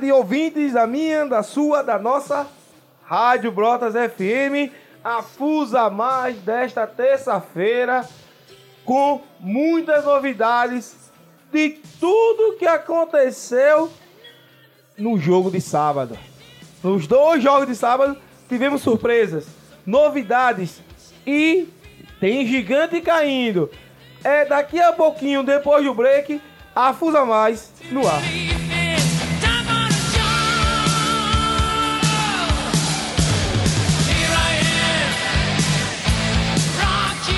Tarde, ouvintes da minha, da sua, da nossa Rádio Brotas FM. A Fusa Mais desta terça-feira com muitas novidades de tudo que aconteceu no jogo de sábado. Nos dois jogos de sábado tivemos surpresas, novidades e tem gigante caindo. É daqui a pouquinho, depois do break, a Fusa Mais no ar.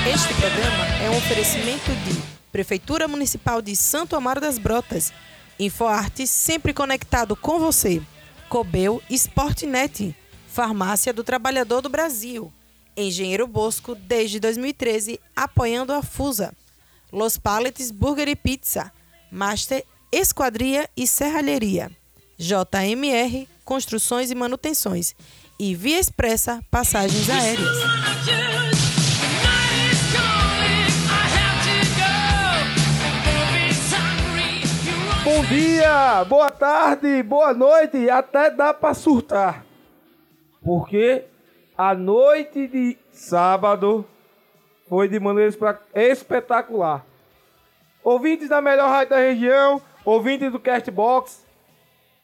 Este programa é um oferecimento de Prefeitura Municipal de Santo Amaro das Brotas, InfoArte sempre conectado com você, Cobel Sportnet, Farmácia do Trabalhador do Brasil, Engenheiro Bosco desde 2013 apoiando a Fusa, Los Paletes Burger e Pizza, Master Esquadria e Serralheria, JMR Construções e Manutenções. E Via Expressa Passagens Aéreas. Bom dia, boa tarde, boa noite, até dá pra surtar. Porque a noite de sábado foi de maneira espe- espetacular. Ouvintes da melhor rádio da região, ouvintes do Castbox,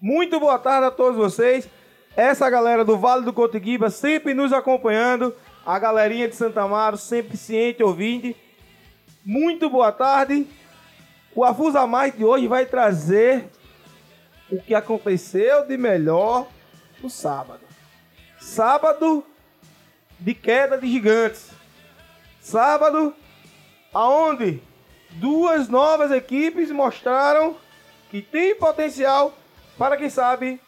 muito boa tarde a todos vocês. Essa galera do Vale do Cotiguiba sempre nos acompanhando. A galerinha de Santa Amaro sempre ciente, ouvinte. Muito boa tarde. O Afusa Mais de hoje vai trazer o que aconteceu de melhor no sábado. Sábado de queda de gigantes. Sábado aonde duas novas equipes mostraram que tem potencial para quem sabe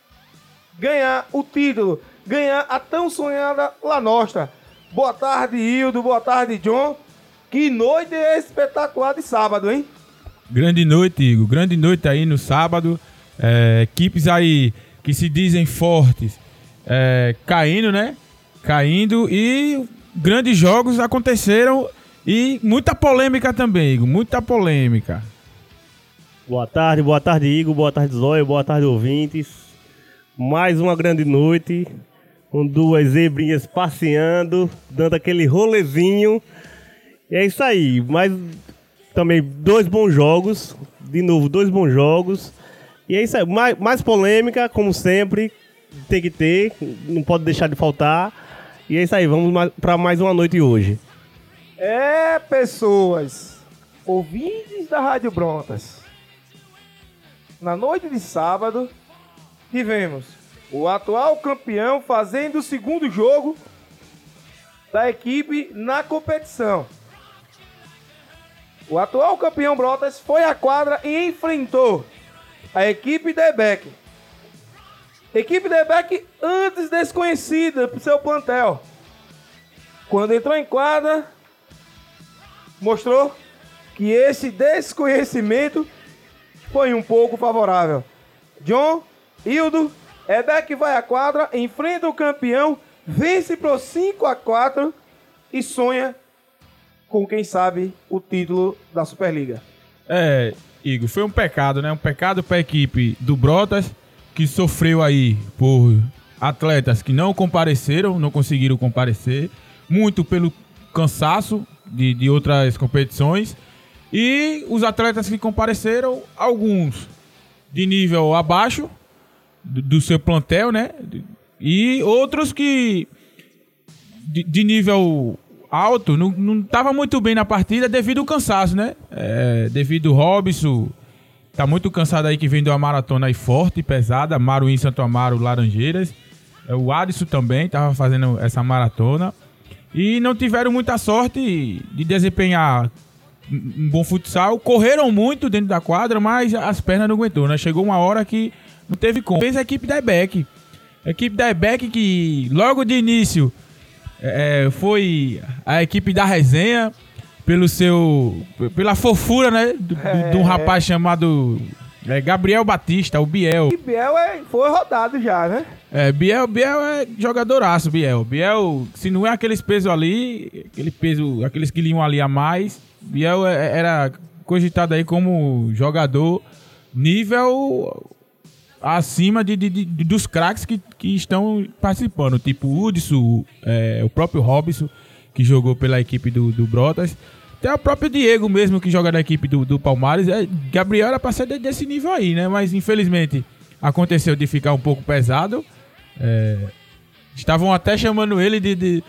ganhar o título, ganhar a tão sonhada La Nostra. Boa tarde, Hildo, boa tarde, John. Que noite espetacular de sábado, hein? Grande noite, Igor. Grande noite aí no sábado. É, equipes aí que se dizem fortes é, caindo, né? Caindo e grandes jogos aconteceram e muita polêmica também, Igor. Muita polêmica. Boa tarde, boa tarde, Igor, boa tarde, Zóio, boa tarde, ouvintes. Mais uma grande noite, com duas zebrinhas passeando, dando aquele rolezinho. E é isso aí, mais também dois bons jogos, de novo, dois bons jogos. E é isso aí, mais, mais polêmica, como sempre, tem que ter, não pode deixar de faltar. E é isso aí, vamos para mais uma noite hoje. É, pessoas, ouvintes da Rádio Brontas. Na noite de sábado, tivemos o atual campeão fazendo o segundo jogo da equipe na competição. O atual campeão Brotas foi à quadra e enfrentou a equipe da EBEC. Equipe da EBEC antes desconhecida para seu plantel. Quando entrou em quadra, mostrou que esse desconhecimento foi um pouco favorável. John, Hildo, Ebeck vai à quadra, enfrenta o campeão, vence por 5 a 4 e sonha com, quem sabe, o título da Superliga. É, Igor, foi um pecado, né? Um pecado para a equipe do Brotas, que sofreu aí por atletas que não compareceram, não conseguiram comparecer, muito pelo cansaço de, de outras competições. E os atletas que compareceram, alguns de nível abaixo do, do seu plantel, né? E outros que de, de nível alto não, não tava muito bem na partida devido ao cansaço, né? É, devido ao Robson, tá muito cansado aí que vem de uma maratona aí forte, pesada, Maruim, Santo Amaro, Laranjeiras. É, O Adson também tava fazendo essa maratona. E não tiveram muita sorte de desempenhar um bom futsal. Correram muito dentro da quadra, mas as pernas não aguentou, né? Chegou uma hora que não teve como. Fez a equipe da EBEC. A equipe da EBEC que logo de início é, foi a equipe da resenha pelo seu pela fofura, né, de um rapaz chamado é, Gabriel Batista, o Biel. E Biel é, foi rodado já, né? É, Biel, Biel é jogadoraço, Biel. Biel, se não é aqueles pesos ali, aquele peso, aqueles quilinhos ali a mais, Biel é- era cogitado aí como jogador nível acima de, de- de- dos craques que, que estão participando, tipo o Hudson, é, o próprio Robson, que jogou pela equipe do, do Brotas. Até o próprio Diego mesmo, que joga na equipe do, do Palmares. É, Gabriel era pra ser de- desse nível aí, né? Mas infelizmente aconteceu de ficar um pouco pesado. É, estavam até chamando ele de, de-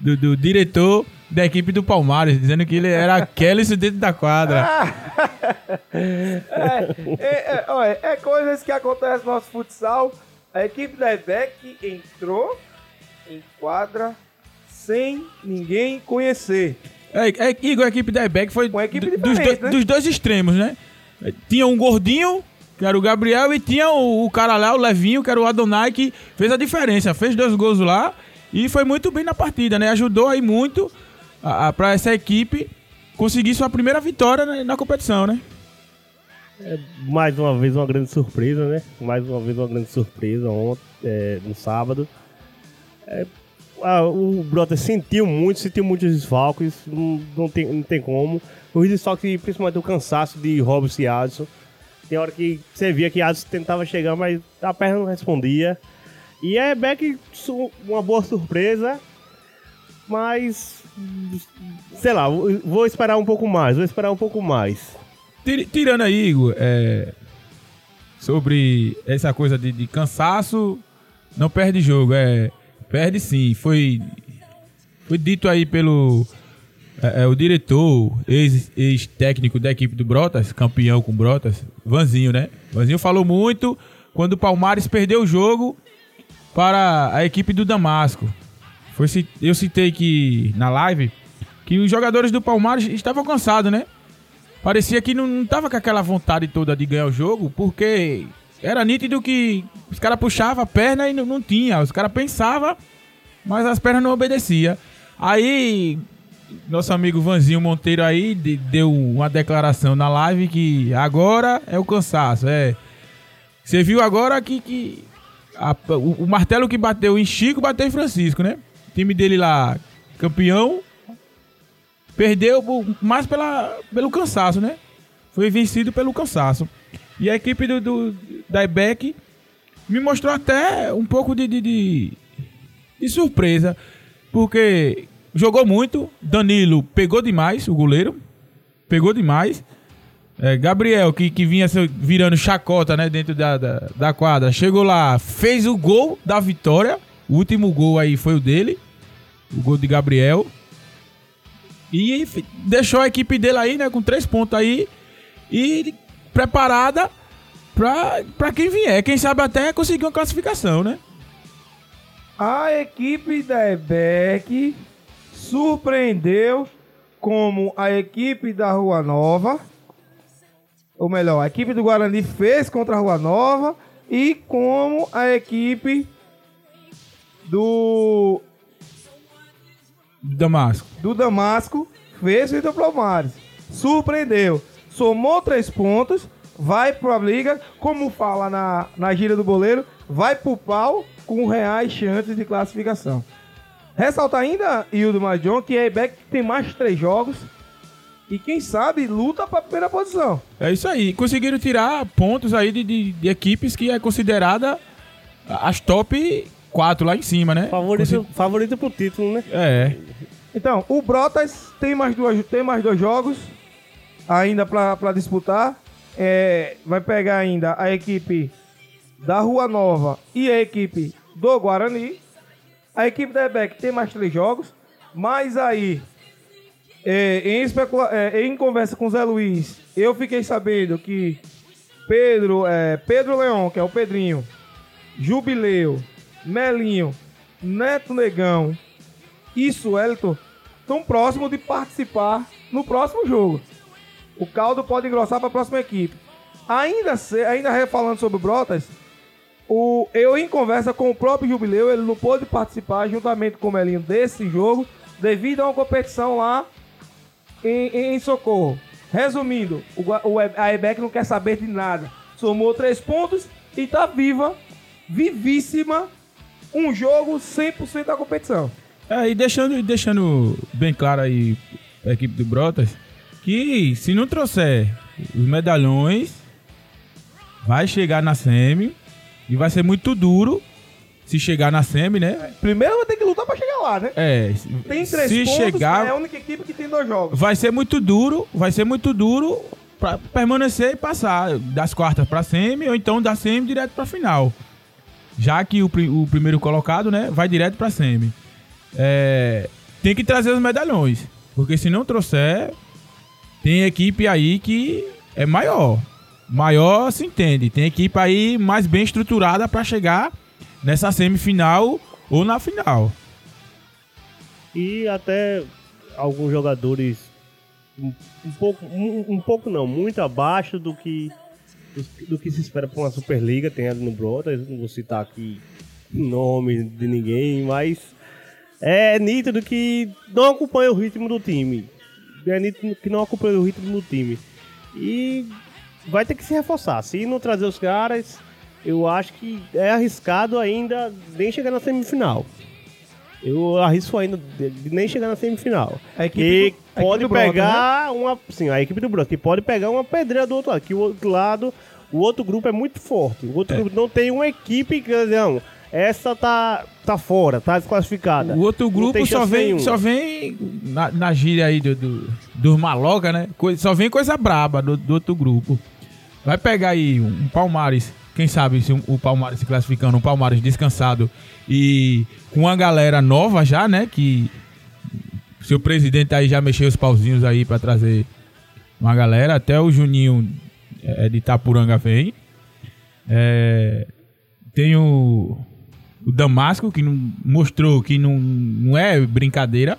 do, do diretor da equipe do Palmares, dizendo que ele era aquele dentro da quadra. É, é, é, é coisas que acontecem no nosso futsal. A equipe da EBEC entrou em quadra sem ninguém conhecer. É, é, Igor, a equipe da EBEC foi equipe do- dos, dois- né? dos dois extremos, né? Tinha um gordinho, que era o Gabriel, e tinha o, o cara lá, o Levinho, que era o Adonai, que fez a diferença. Fez dois gols lá e foi muito bem na partida, né? Ajudou aí muito a, a, pra essa equipe conseguir sua primeira vitória na, na competição, né? Mais uma vez uma grande surpresa, né? Mais uma vez uma grande surpresa ontem, é, no sábado. É, ah, o Brotas sentiu muito, sentiu muitos desfalques, não, não, tem, não tem como. Os desfalques, principalmente o cansaço de Robson e Adson. Tem hora que você via que Adson tentava chegar, mas a perna não respondia. E a Beck, uma boa surpresa, mas sei lá, vou- esperar um pouco mais, vou esperar um pouco mais. Tir- Tirando aí, Igor, é, sobre essa coisa de, de cansaço, não perde jogo, é perde sim. Foi, foi dito aí pelo é, é, o diretor, ex- ex-técnico da equipe do Brotas, campeão com Brotas, Vanzinho, né? Vanzinho falou muito quando o Palmares perdeu o jogo para a equipe do Damasco. Foi, eu citei que na live que os jogadores do Palmares estavam cansados, né? Parecia que não, não tava com aquela vontade toda de ganhar o jogo, porque era nítido que os caras puxavam a perna e não, não tinha. Os caras pensavam, mas as pernas não obedeciam. Aí, nosso amigo Vanzinho Monteiro aí de- deu uma declaração na live que agora é o cansaço. É. Você viu agora que, que a- o, o martelo que bateu em Chico bateu em Francisco, né? O time dele lá, campeão, perdeu mais pela, pelo cansaço, né? Foi vencido pelo cansaço. E a equipe do, do, da IBEC me mostrou até um pouco de, de, de, de surpresa, porque jogou muito. Danilo pegou demais, o goleiro, pegou demais. É, Gabriel, que, que vinha virando chacota né, dentro da, da, da quadra, chegou lá, fez o gol da vitória. O último gol aí foi o dele, o gol de Gabriel. E deixou a equipe dele aí, né, com três pontos aí. E preparada pra, pra quem vier. Quem sabe até conseguir uma classificação, né? A equipe da EBEC surpreendeu como a equipe da Rua Nova, ou melhor, a equipe do Guarani fez contra a Rua Nova e como a equipe do, Damasco. do Damasco fez o Palmares. Surpreendeu. Somou três pontos, vai pra briga, como fala na, na gira do boleiro, vai pro pau com reais chances de classificação. Ressalta ainda, Hildo Majon, que a EBEC tem mais de três jogos e quem sabe luta pra primeira posição. É isso aí. Conseguiram tirar pontos aí de, de, de equipes que é considerada as top 4 lá em cima, né? Favorito, Consi- favorito pro título, né? É. Então, o Brotas tem mais, duas, tem mais dois jogos ainda pra pra disputar. É, vai pegar ainda a equipe da Rua Nova e a equipe do Guarani. A equipe da EBEC tem mais três jogos. Mas aí, é, em, especula- é, em conversa com o Zé Luiz, eu fiquei sabendo que Pedro, é, Pedro Leão, que é o Pedrinho, Jubileu, Melinho, Neto Negão e Suelton estão próximos de participar no próximo jogo. O caldo pode engrossar para a próxima equipe. Ainda, se, ainda falando sobre o Brotas, o, eu em conversa com o próprio Jubileu, ele não pôde participar juntamente com o Melinho desse jogo devido a uma competição lá em, em Socorro. Resumindo, o, o, a EBEC não quer saber de nada. Somou três pontos e tá viva, vivíssima, um jogo 100% da competição. É, e deixando, deixando bem claro aí a equipe do Brotas que se não trouxer os medalhões, vai chegar na SEMI E vai ser muito duro se chegar na semi, né? Primeiro vai ter que lutar pra chegar lá, né? É. Tem três se pontos, chegar, é a única equipe que tem dois jogos. vai ser muito duro, vai ser muito duro pra permanecer e passar das quartas pra semi ou então da semi direto pra final. Já que o, o primeiro colocado, né, vai direto pra semi. É, tem que trazer os medalhões, porque se não trouxer, tem equipe aí que é maior. Maior se entende. Tem equipe aí mais bem estruturada pra chegar nessa semifinal ou na final. E até alguns jogadores um, um pouco, um, um pouco não, muito abaixo do que do, que se espera para uma Superliga. Tem ali no Brotas, não vou citar aqui nome de ninguém, mas é nítido que não acompanha o ritmo do time. É nítido que não acompanha o ritmo do time. E vai ter que se reforçar. Se não trazer os caras, eu acho que é arriscado ainda nem chegar na semifinal. Eu arrisco ainda nem chegar na semifinal. A equipe e do- a pode equipe do Brotas, né? pegar uma. Sim, a equipe do Brotas, que pode pegar uma pedreira do outro lado. Que o outro lado, o outro grupo é muito forte. O outro grupo não tem uma equipe que. Não, essa tá, tá fora, tá desclassificada. O outro grupo só vem, nenhuma. só vem na, na gíria aí do, do, dos maloca, né? Coisa- só vem coisa braba do, do outro grupo. Vai pegar aí um, um Palmares, quem sabe se o Palmares se classificando, um Palmares descansado e com uma galera nova já, né? Que seu presidente aí já mexeu os pauzinhos aí pra trazer uma galera. Até o Juninho é, de Itapuranga vem. É, tem o, o Damasco, que não, mostrou que não, não é brincadeira.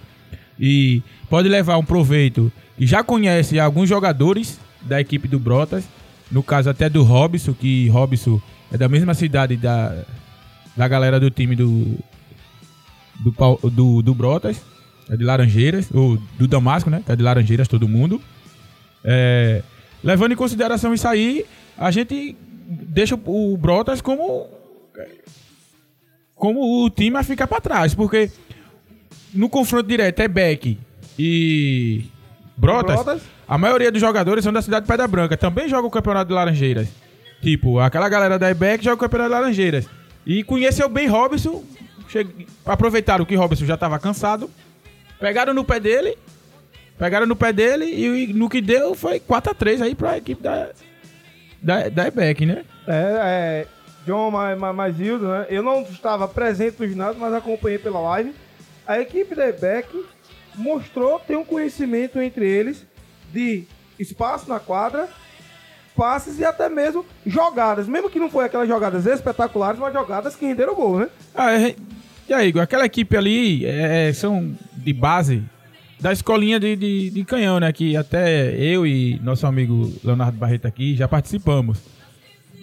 E pode levar um proveito. E já conhece alguns jogadores da equipe do Brotas. No caso até do Robson, que Robson é da mesma cidade da, da galera do time do, do, do, do Brotas. É de Laranjeiras, ou do Damasco, né? Tá de Laranjeiras todo mundo. É, levando em consideração isso aí, a gente deixa o Brotas como como o time a ficar pra trás, porque no confronto direto é Beck e Brotas, Brotas. a maioria dos jogadores são da cidade de Pedra Branca, também joga o campeonato de Laranjeiras. Tipo, aquela galera da EBEC joga o campeonato de Laranjeiras. E conheceu bem Robson, che- aproveitaram que Robson já tava cansado, pegaram no pé dele, pegaram no pé dele e no que deu foi 4x3 aí pra equipe da, da, da EBEC, né? É, é, John Ma- Ma- Mazildo, né? Eu não estava presente no ginásio, mas acompanhei pela live. A equipe da EBEC mostrou ter um conhecimento entre eles de espaço na quadra, passes e até mesmo jogadas. Mesmo que não foi aquelas jogadas espetaculares, mas jogadas que renderam gol, né? Ah, é, e aí, Igor, aquela equipe ali é, são de base da escolinha de, de, de canhão, né? Que até eu e nosso amigo Leonardo Barreto aqui já participamos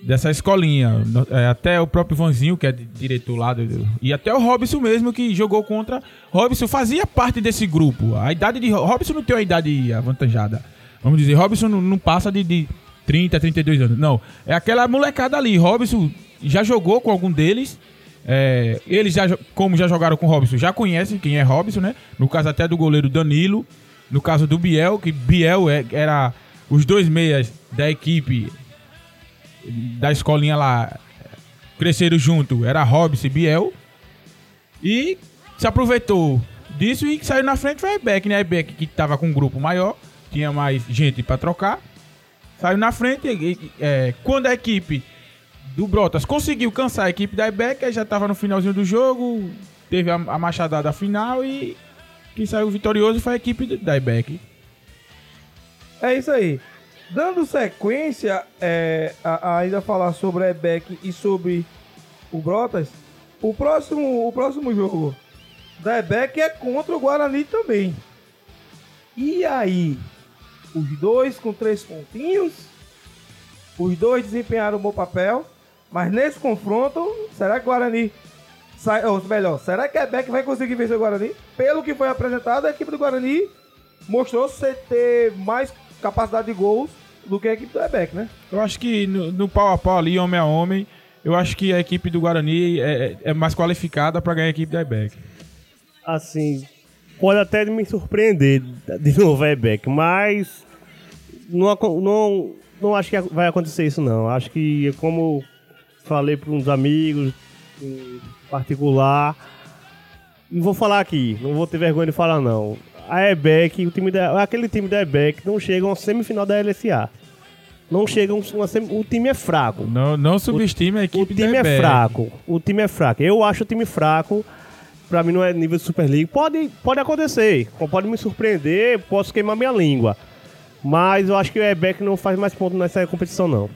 dessa escolinha. É, até o próprio Vanzinho, que é diretor lá, do- e até o Robson mesmo, que jogou contra. Robson fazia parte desse grupo. A idade de. Ro- Robson não tem uma idade avantajada. Vamos dizer, Robson não, não passa de, de 30, 32 anos. Não. É aquela molecada ali. Robson já jogou com algum deles. É, eles já, como já jogaram com Robson, já conhecem quem é Robson, né? No caso até do goleiro Danilo. No caso do Biel, que Biel é- era os dois meias da equipe da escolinha lá cresceram junto. Era Robson e Biel. E se aproveitou disso e saiu na frente foi a Beck, né? A Beck que tava com um grupo maior, tinha mais gente pra trocar. Saiu na frente. e- é, quando a equipe do Brotas conseguiu cansar a equipe da Ibeck, aí já tava no finalzinho do jogo, teve a, a machadada final e quem saiu vitorioso foi a equipe da Ibeck. É isso aí. Dando sequência, é, a, a ainda falar sobre a EBEC e sobre o Brotas, o próximo, o próximo jogo da EBEC é contra o Guarani também. E aí? Os dois com três pontinhos, os dois desempenharam um bom papel, mas nesse confronto, será que o Guarani sai, ou melhor, será que a EBEC vai conseguir vencer o Guarani? Pelo que foi apresentado, a equipe do Guarani mostrou ser ter mais capacidade de gols do que a equipe do Ebec, né? Eu acho que no, no pau a pau ali, homem a homem, eu acho que a equipe do Guarani é, é mais qualificada pra ganhar a equipe da Ibeck. assim, pode até me surpreender de novo a Beck, mas não, não, não acho que vai acontecer isso não. Acho que como falei para uns amigos, em particular. E vou falar aqui, não vou ter vergonha de falar não. A EBEC, o time da, aquele time da EBEC não chega a uma semifinal da LSA. Não chega a uma semi, o time é fraco. Não, não subestime a O equipe time da é EBEC. fraco. O time é fraco. Eu acho o time fraco. Pra mim não é nível de Super League. Pode, pode acontecer. Pode me surpreender. Posso queimar minha língua. Mas eu acho que o Ebeck não faz mais ponto nessa competição, não.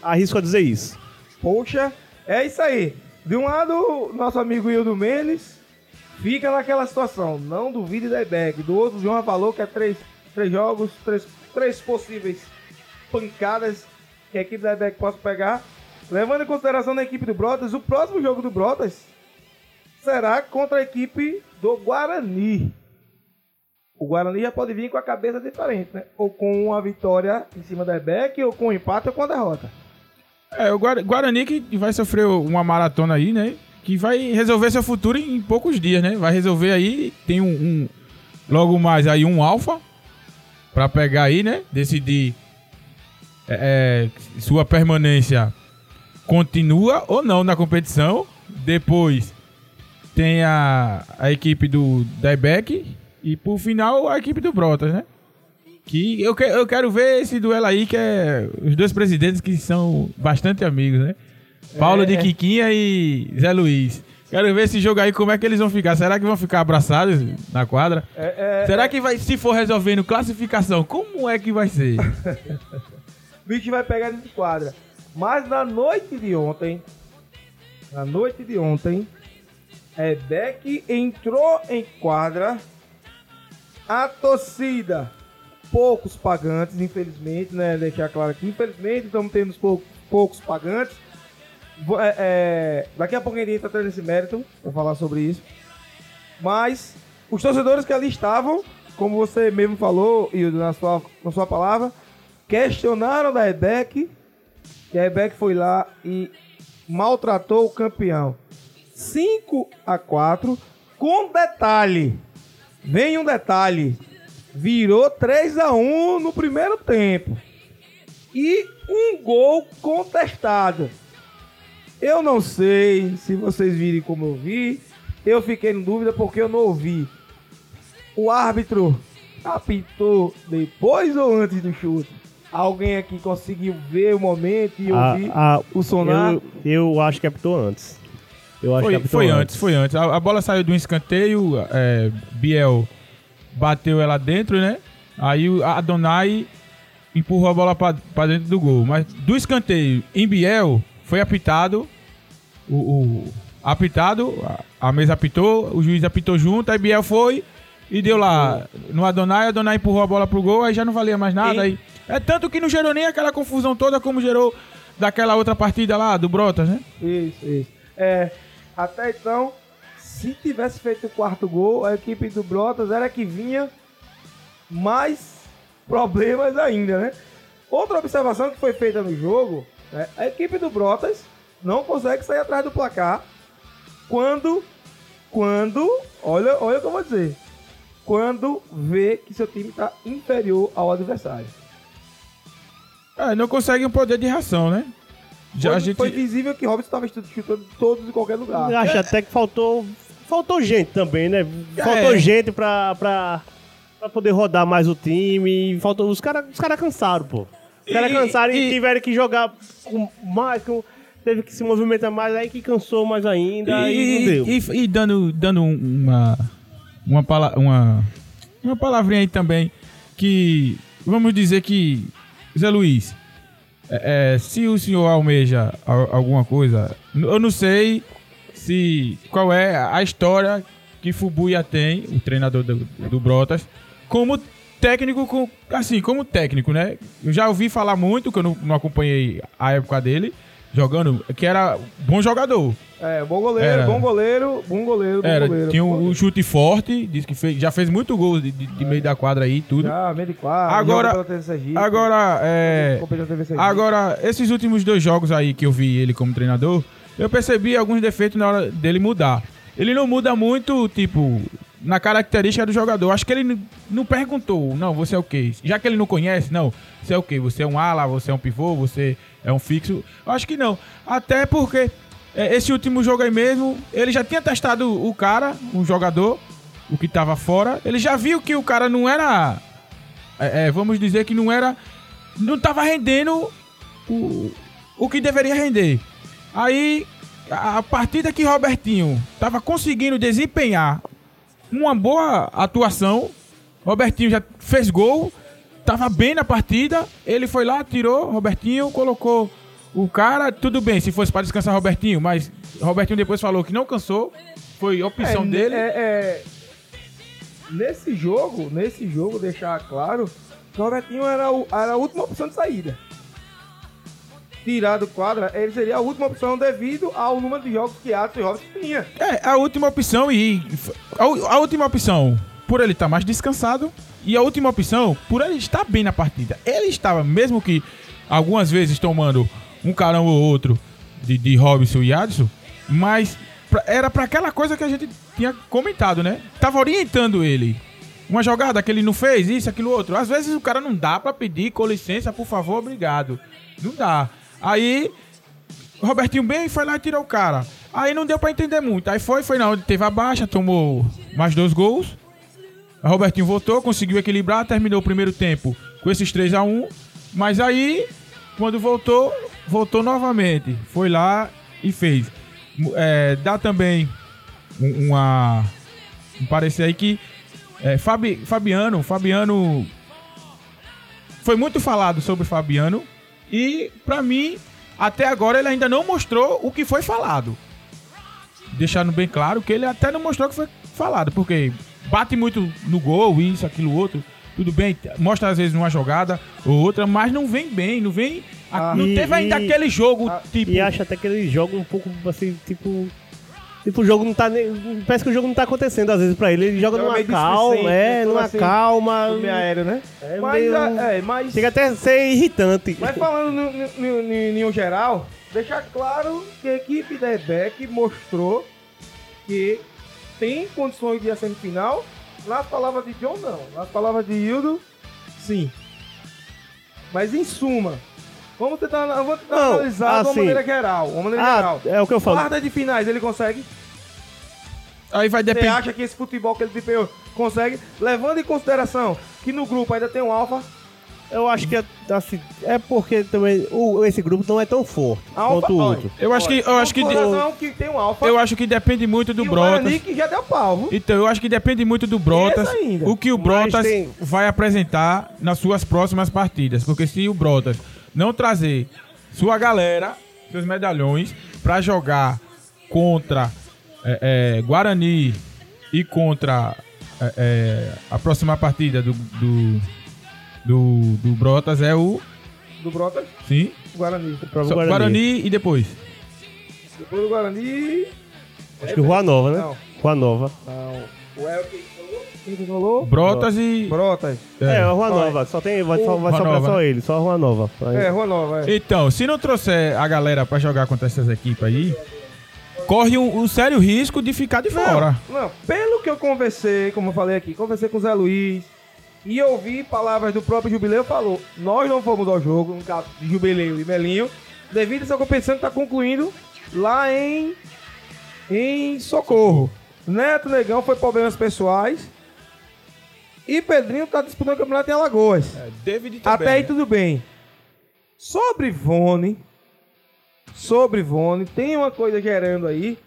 Arrisco a dizer isso. Poxa, é isso aí. De um lado, nosso amigo Hildo Mendes fica naquela situação. Não duvide da Ebeck. Do outro, o João falou que é três, três jogos, três, três possíveis pancadas que a equipe da Ebeck possa pegar. Levando em consideração a equipe do Brotas, o próximo jogo do Brotas será contra a equipe do Guarani. O Guarani já pode vir com a cabeça diferente, né? Ou com uma vitória em cima da Ebeck, ou com um empate ou com a derrota. É, o Guar- Guarani que vai sofrer uma maratona aí, né? Que vai resolver seu futuro em poucos dias, né? Vai resolver aí, tem um, um- logo mais aí um alfa pra pegar aí, né? Decidir é, é, sua permanência continua ou não na competição. Depois tem a, a equipe do Diebeck e por final a equipe do Brotas, né? Que eu, que- eu quero ver esse duelo aí, que é os dois presidentes que são bastante amigos, né? Paulo de Quiquinha e Zé Luiz. Quero ver esse jogo aí, como é que eles vão ficar. Será que vão ficar abraçados na quadra? É, é, Será que vai, se for resolvendo classificação, como é que vai ser? o bicho vai pegar dentro de quadra. Mas na noite de ontem, na noite de ontem, é Beck entrou em quadra. A torcida, poucos pagantes, infelizmente, né? Deixar claro aqui, infelizmente estamos tendo pou- poucos pagantes. Vou- é, é, daqui a pouco a gente entra nesse mérito para falar sobre isso. Mas os torcedores que ali estavam, como você mesmo falou, Hildo, na sua, na sua palavra, questionaram da EBEC, que a EBEC foi lá e maltratou o campeão. 5 a 4 com detalhe. Vem um detalhe. Virou 3 a 1 no primeiro tempo. E um gol contestado. Eu não sei se vocês virem como eu vi. Eu fiquei em dúvida porque eu não ouvi. O árbitro apitou depois ou antes do chute? Alguém aqui conseguiu ver o momento e A- ouvir a- o sonar? eu, eu acho que apitou antes. Eu acho que Foi, apitou foi antes, foi antes. A, a bola saiu de um escanteio, é, Biel bateu ela dentro, né? Aí o Adonai empurrou a bola pra dentro do gol. Mas do escanteio em Biel foi apitado, o, o- apitado, a, a mesa apitou, o juiz apitou junto, aí Biel foi e deu lá no Adonai, Adonai empurrou a bola pro gol, aí já não valia mais nada. E- Aí, é tanto que não gerou nem aquela confusão toda como gerou daquela outra partida lá, do Brotas, né? Isso, isso. É, até então, se tivesse feito o quarto gol, a equipe do Brotas era que vinha mais problemas ainda, né? Outra observação que foi feita no jogo, né, a equipe do Brotas não consegue sair atrás do placar quando, quando, olha, olha o que eu vou dizer, quando vê que seu time está inferior ao adversário. É, não consegue um poder de reação, né? Já foi, a gente... foi visível que Robson estava chutando todos em qualquer lugar. Eu acho até que faltou. Faltou gente também, né? Faltou É. gente pra, pra, pra poder rodar mais o time. Faltou, os caras os cara cansaram, pô. Os caras cansaram e, e- tiveram que jogar com mais, com, teve que se movimentar mais, aí que cansou mais ainda e, não deu. E, e- dando, dando um- uma, uma, pala- uma, uma palavrinha aí também, que vamos dizer que, Zé Luiz, é, é, se o senhor almeja al- alguma coisa, eu não sei se qual é a história que Fubuia tem, o treinador do, do Brotas, como técnico, com, assim, como técnico, né? Eu já ouvi falar muito, que eu não, não acompanhei a época dele, jogando, que era bom jogador. É, bom goleiro, Era. bom goleiro, bom goleiro, bom Era, goleiro. tinha um, um chute forte, disse que fez, já fez muito gol de, de- de meio da quadra aí tudo. Já, meio de quadra, Agora- Sergipe, Agora, é, agora, esses últimos dois jogos aí que eu vi ele como treinador, eu percebi alguns defeitos na hora dele mudar. Ele não muda muito, tipo, na característica do jogador. Acho que ele não perguntou, não, você é o quê? Já que ele não conhece, não, você é o quê? Você é um ala, você é um pivô, você é um fixo? Acho que não. Até porque é, esse último jogo aí mesmo, ele já tinha testado o cara, um jogador, o que tava fora. Ele já viu que o cara não era. é, é, vamos dizer que não era. Não tava rendendo o, o que deveria render. Aí, a, a partida que Robertinho tava conseguindo desempenhar uma boa atuação, Robertinho já fez gol, tava bem na partida, ele foi lá, tirou, Robertinho colocou o cara, tudo bem, se fosse para descansar Robertinho, mas Robertinho depois falou que não cansou, foi opção É, dele. é- é- nesse jogo, nesse jogo, deixar claro, que o Robertinho era, o- era a última opção de saída. Tirar do quadra, ele seria a última opção devido ao número de jogos que Adson e Robson tinha. É, a última opção e. A, a última opção, por ele estar mais descansado. E a última opção, por ele estar bem na partida. Ele estava, mesmo que algumas vezes tomando um carão ou outro de, de Robson e Adson, mas era para aquela coisa que a gente tinha comentado, né? Tava orientando ele. Uma jogada que ele não fez, isso, aquilo, outro. Às vezes o cara não dá pra pedir com licença, por favor, obrigado. Não dá. Aí Robertinho bem foi lá e tirou o cara. Aí não deu pra entender muito. Aí foi, foi na onde teve a baixa, tomou mais dois gols. O Robertinho voltou, conseguiu equilibrar, terminou o primeiro tempo com esses 3 a 1 Mas aí, quando voltou, voltou novamente. Foi lá e fez. É, dá também um- uma. Um parecer aí que. é, Fabi, Fabiano, Fabiano. Foi muito falado sobre Fabiano. E, pra mim, até agora ele ainda não mostrou o que foi falado. Deixando bem claro que ele até não mostrou o que foi falado, porque bate muito no gol, isso, aquilo, outro. Tudo bem, mostra às vezes numa jogada ou outra, mas não vem bem, não vem. Ah, não e- teve ainda e- aquele jogo, tipo. E acho até que ele joga um pouco assim, tipo. Tipo, o jogo não tá nem. Parece que o jogo não tá acontecendo às vezes pra ele. Ele joga numa calma, é, né? Tudo numa assim, calma. Meio aéreo, né? É mas, meio- é, mas, Chega até a ser irritante. mas falando no- no geral, deixar claro que a equipe da EBEC mostrou que tem condições de ir à semifinal. Nas palavras de John, não. Nas palavras de Hildo, sim. Mas em suma, vamos tentar, vamos tentar Não, analisar de uma assim- maneira geral. Uma maneira Ah, geral. é o que eu falo. Quarta de finais, ele consegue? Aí vai Você depender. acha que esse futebol que ele desempenhou consegue? Levando em consideração que no grupo ainda tem um alfa. Eu acho que é, assim, é porque também o, esse grupo não é tão forte alfa quanto o outro. Eu acho que- eu acho que que tem um alfa. Eu acho que depende muito do e o Brotas. Que já deu pau. viu? Então, eu acho que depende muito do Brotas, o que o Brotas tem- vai apresentar nas suas próximas partidas. Porque se o Brotas não trazer sua galera, seus medalhões, pra jogar contra é, é, Guarani e contra é, é, a próxima partida do, do, do, do Brotas é o. Do Brotas, Sim. Guarani. Só- Guarani. Guarani e depois. Depois do Guarani. Acho que o Rua Nova, né? Não. Rua Nova. Não. O falou? Quem que falou? Brotas e. Brotas. É, a Rua. Nova. Só tem, vai, só, vai Rua sobrar Nova, só né? ele, só a Rua Nova. Aí- É, Rua Nova, é. Então, se não trouxer a galera pra jogar contra essas equipes aí, corre um, um sério risco de ficar de fora. Não, não, pelo que eu conversei, como eu falei aqui, conversei com o Zé Luiz e ouvi palavras do próprio Jubileu, falou: nós não fomos ao jogo, no caso de Jubileu e Melinho, devido a essa competição que está concluindo lá em, em Socorro. Neto Negão foi problemas pessoais e Pedrinho está disputando o campeonato em Alagoas. David Até aí tudo bem. Sobre Vone, sobre Vone, tem uma coisa gerando aí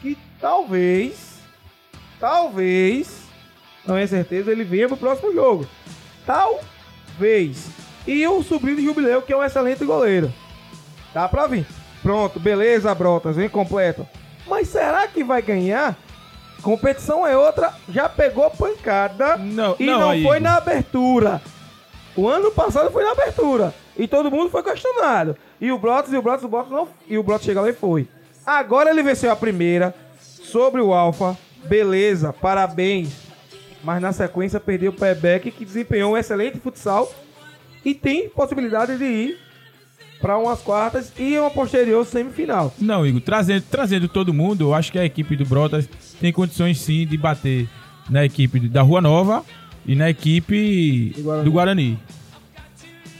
que talvez, talvez, não é certeza, ele venha pro próximo jogo. Talvez. E o sobrinho de Jubileu, que é um excelente goleiro. Dá pra vir. Pronto, beleza, Brotas, vem completo. Mas será que vai ganhar? Competição é outra, já pegou pancada Não, e não, não, foi Igor. na abertura. O ano passado foi na abertura. E todo mundo foi questionado. E o Brotas, e o Brotas, o Brotas não. E o Brotas chegou lá e foi. Agora ele venceu a primeira sobre o Alfa. Beleza, parabéns. Mas na sequência perdeu o Pebeck, que desempenhou um excelente futsal. E tem possibilidade de ir para umas quartas e uma posterior semifinal. Não, Igor, trazendo, trazendo todo mundo, eu acho que a equipe do Brotas tem condições sim de bater na equipe da Rua Nova e na equipe Do Guarani. do Guarani.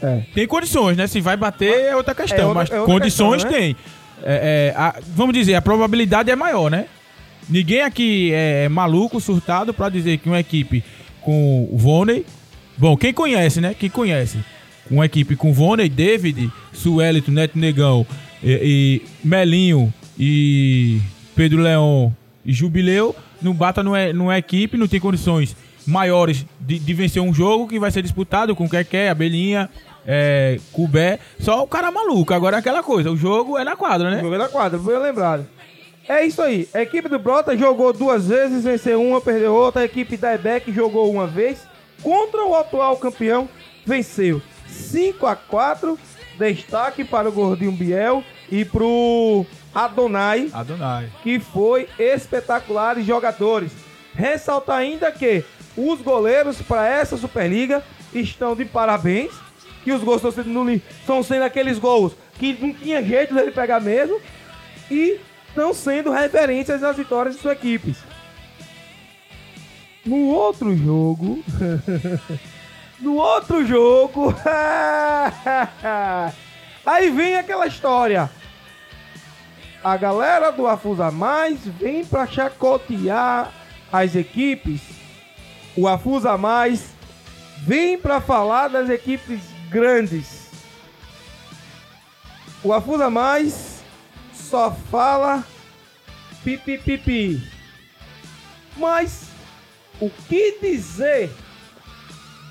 É. Tem condições, né? Se vai bater é outra questão, É outra- mas é outra condições questão, né? tem. É, é, a- vamos dizer, a probabilidade é maior, né? Ninguém aqui é maluco, surtado, pra dizer que uma equipe com o Voney. Bom, quem conhece, né? Quem conhece? Uma equipe com Voney, David, Suelito, Neto Negão, e, e Melinho e Pedro Leão e Jubileu, não bata numa, numa equipe, não tem condições maiores de, de vencer um jogo que vai ser disputado com Keké, Abelhinha, é, Cubé. Só o cara maluco. Agora é aquela coisa, o jogo é na quadra, né? Jogou na quadra, bem lembrado. É isso aí. A equipe do Brota jogou duas vezes, venceu uma, perdeu outra. A equipe da EBEC jogou uma vez. Contra o atual campeão, venceu 5 a 4 Destaque para o Gordinho Biel e pro Adonai, Adonai. que foi espetaculares jogadores. Ressaltar ainda que os goleiros para essa Superliga estão de parabéns. Que os gols estão sendo, aqueles gols que não tinha jeito dele pegar mesmo. E estão sendo referências nas vitórias de suas equipes. No outro jogo. no outro jogo. aí vem aquela história. A galera do Afusa Mais vem pra chacotear as equipes. O Afusa Mais vem pra falar das equipes grandes. O Afusa Mais só fala pipi Mas o que dizer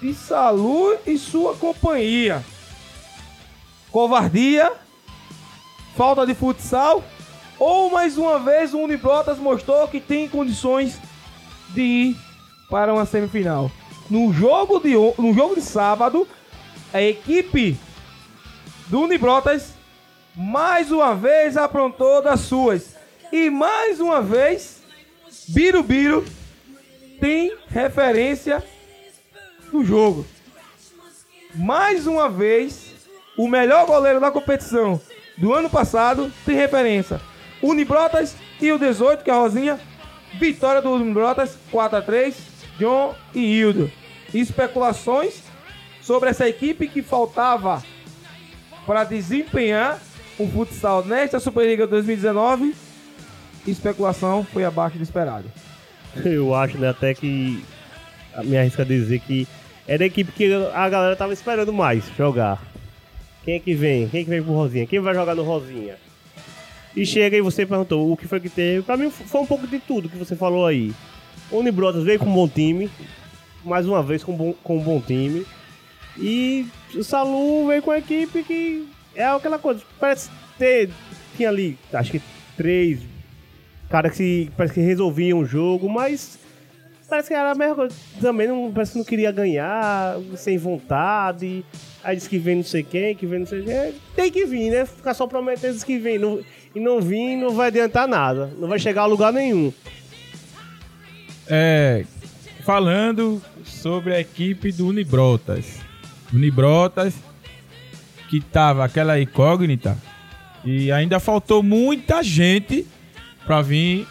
de Salu e sua companhia? Covardia? Falta de futsal? Ou mais uma vez o Unibrotas mostrou que tem condições de ir para uma semifinal? No jogo de, no jogo de sábado, a equipe do Unibrotas mais uma vez aprontou das suas. E mais uma vez, Birubiru tem referência do jogo. Mais uma vez, o melhor goleiro da competição do ano passado tem referência. Unibrotas e o 18, que é a Rosinha. Vitória do Unibrotas, 4 a 3 John e Hildo. Especulações sobre essa equipe que faltava para desempenhar o futsal nesta Superliga 2019. Especulação foi abaixo do esperado. Eu acho, né, até que a me arrisca dizer que era a equipe que a galera tava esperando mais jogar. Quem é que vem? Quem é que vem pro Rosinha? Quem vai jogar no Rosinha? E chega e você perguntou o que foi que teve. Pra mim foi um pouco de tudo que você falou aí. O Unibrotas veio com um bom time, mais uma vez com, bom, com um bom time. E o Salu veio com a equipe que é aquela coisa. Parece ter. Tinha ali, acho que três caras que parece que resolviam o jogo, mas parece que era a mesma coisa. Também não, parece que não queria ganhar, sem vontade. Aí diz que vem não sei quem, que vem não sei quem. Tem que vir, né? Ficar só prometendo que vem. Não, e não vir, não vai adiantar nada. Não vai chegar a lugar nenhum. É, falando sobre a equipe do Unibrotas. Unibrotas, que tava aquela incógnita, e ainda faltou muita gente pra vir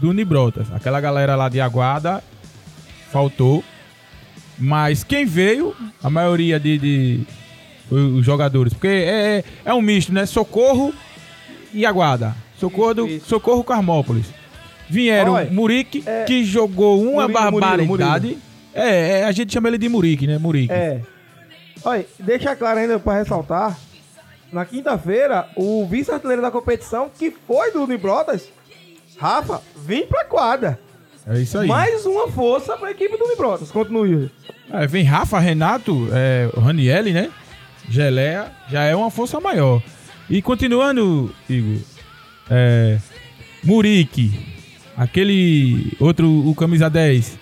do Unibrotas. Aquela galera lá de Aguada faltou. Mas quem veio, a maioria de, de- os jogadores, porque é, é, é um misto, né? Socorro e Aguada. Socorro, do. Socorro Carmópolis. Vieram Olha, Murique, é- que jogou uma Murilo, Murilo, barbaridade. Murilo. É, é, a gente chama ele de Murique, né? Murique. É. Olha, deixa claro ainda para ressaltar. Na quinta-feira, o vice-artilheiro da competição, que foi do Unibrotas, Rafa, vem pra quadra. É isso aí. Mais uma força pra equipe do Unibrotas. Continue. É, vem Rafa, Renato, é, o Ranielli, né? Geleia, já é uma força maior. E continuando, Igor, é, Murique, aquele outro, o camisa 10,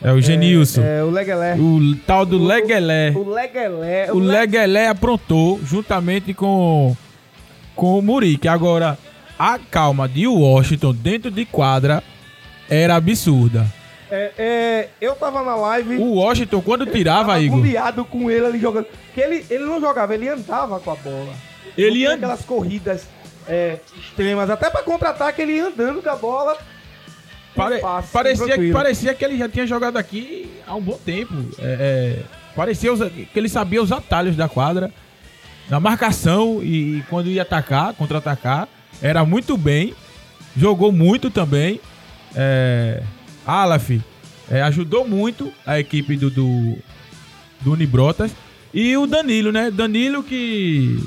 é o Genilson, É, o Leguelé. o tal do o- Leguelé. O Leguelé. O Leguelé aprontou juntamente com, com o Murique. Agora, a calma de Washington dentro de quadra era absurda. É, é, eu tava na live. O Washington, quando tirava, Igor, agoniado com ele ali jogando. Porque ele, ele não jogava, ele andava com a bola. Ele Não tinha and- aquelas corridas é, extremas. Até pra contra-ataque, ele ia andando com a bola. Pare- Fácil, parecia, tranquilo. parecia que ele já tinha jogado aqui há um bom tempo. É, é, parecia que ele sabia os atalhos da quadra, na marcação e, e quando ia atacar, contra-atacar. Era muito bem, jogou muito também. É, Alaf é, ajudou muito a equipe do, do, do Unibrotas. E o Danilo, né? Danilo que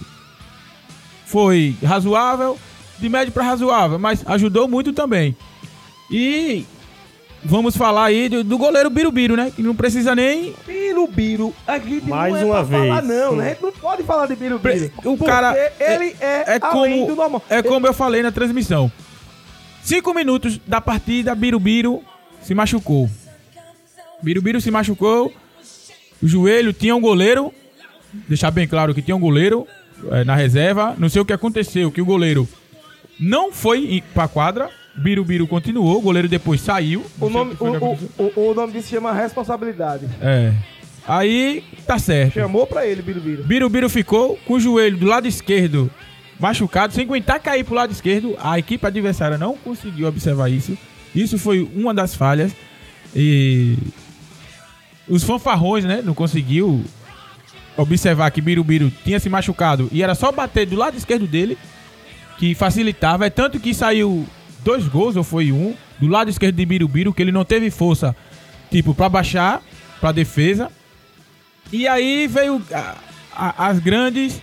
foi razoável, de médio para razoável, mas ajudou muito também. E vamos falar aí do, do goleiro Birubiru, né? Que não precisa nem. Birubiru, a gente Mais não é uma pra falar vez. não, né? A gente não pode falar de Birubiru. O porque cara. ele é, é além como, do normal. É como eu falei na transmissão. Cinco minutos da partida, Birubiru se machucou. Birubiru se machucou. O joelho tinha um goleiro. Deixar bem claro que tinha um goleiro eh, na reserva. Não sei o que aconteceu, que o goleiro não foi pra quadra. Birubiru continuou, o goleiro depois saiu. O nome, o, o, o, o nome disso chama responsabilidade. É. Aí tá certo. Chamou pra ele, Birubiru. Birubiru ficou com o joelho do lado esquerdo machucado, sem aguentar cair pro lado esquerdo. A equipe adversária não conseguiu observar isso. Isso foi uma das falhas. E os fanfarrões, né, não conseguiu observar que Birubiru tinha se machucado e era só bater do lado esquerdo dele que facilitava. É tanto que saiu dois gols, ou foi um, do lado esquerdo de Birubiru, que ele não teve força, tipo, pra baixar pra defesa. E aí veio a- a- as grandes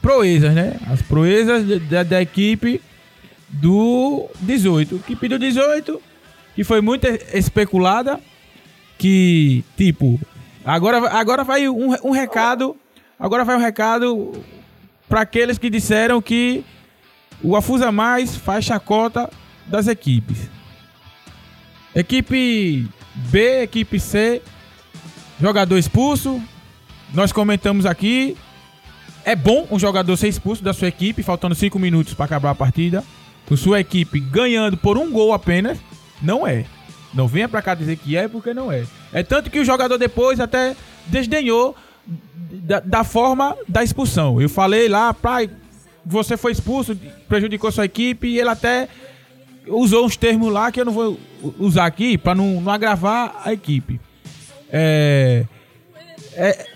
proezas, né? As proezas de- da, da equipe do 18. Equipe do 18, que foi muito especulada, que, tipo, agora, agora vai um, um recado, agora vai um recado para aqueles que disseram que o Afusa Mais faz chacota das equipes. Equipe B, equipe C, jogador expulso. Nós comentamos aqui. É bom um jogador ser expulso da sua equipe, faltando 5 minutos para acabar a partida. Com sua equipe ganhando por um gol apenas. Não é. Não venha pra cá dizer que é, porque não é. É tanto que o jogador depois até desdenhou da, da forma da expulsão. Eu falei lá, pai, você foi expulso, prejudicou sua equipe, e ele até usou uns termos lá que eu não vou usar aqui para não, não agravar a equipe. É, é,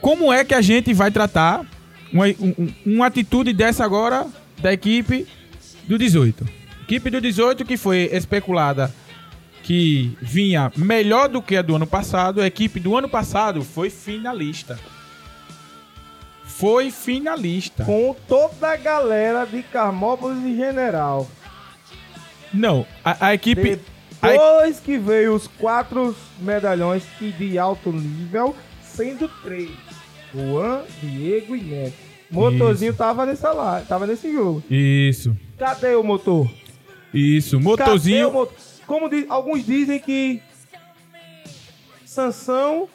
como é que a gente vai tratar uma, um- uma atitude dessa agora da equipe do 18? Equipe do 18 que foi especulada que vinha melhor do que a do ano passado. A equipe do ano passado foi finalista. Foi finalista. Com toda a galera de Carmópolis e General. Não, a, a equipe. a- Depois que veio os quatro medalhões e de alto nível, sendo três. Juan, Diego e Neto. Motorzinho tava nessa lá, tava nesse jogo. Isso, Cadê o motor? isso. Cadê o Motorzinho. motor? Como diz- alguns dizem que Sansão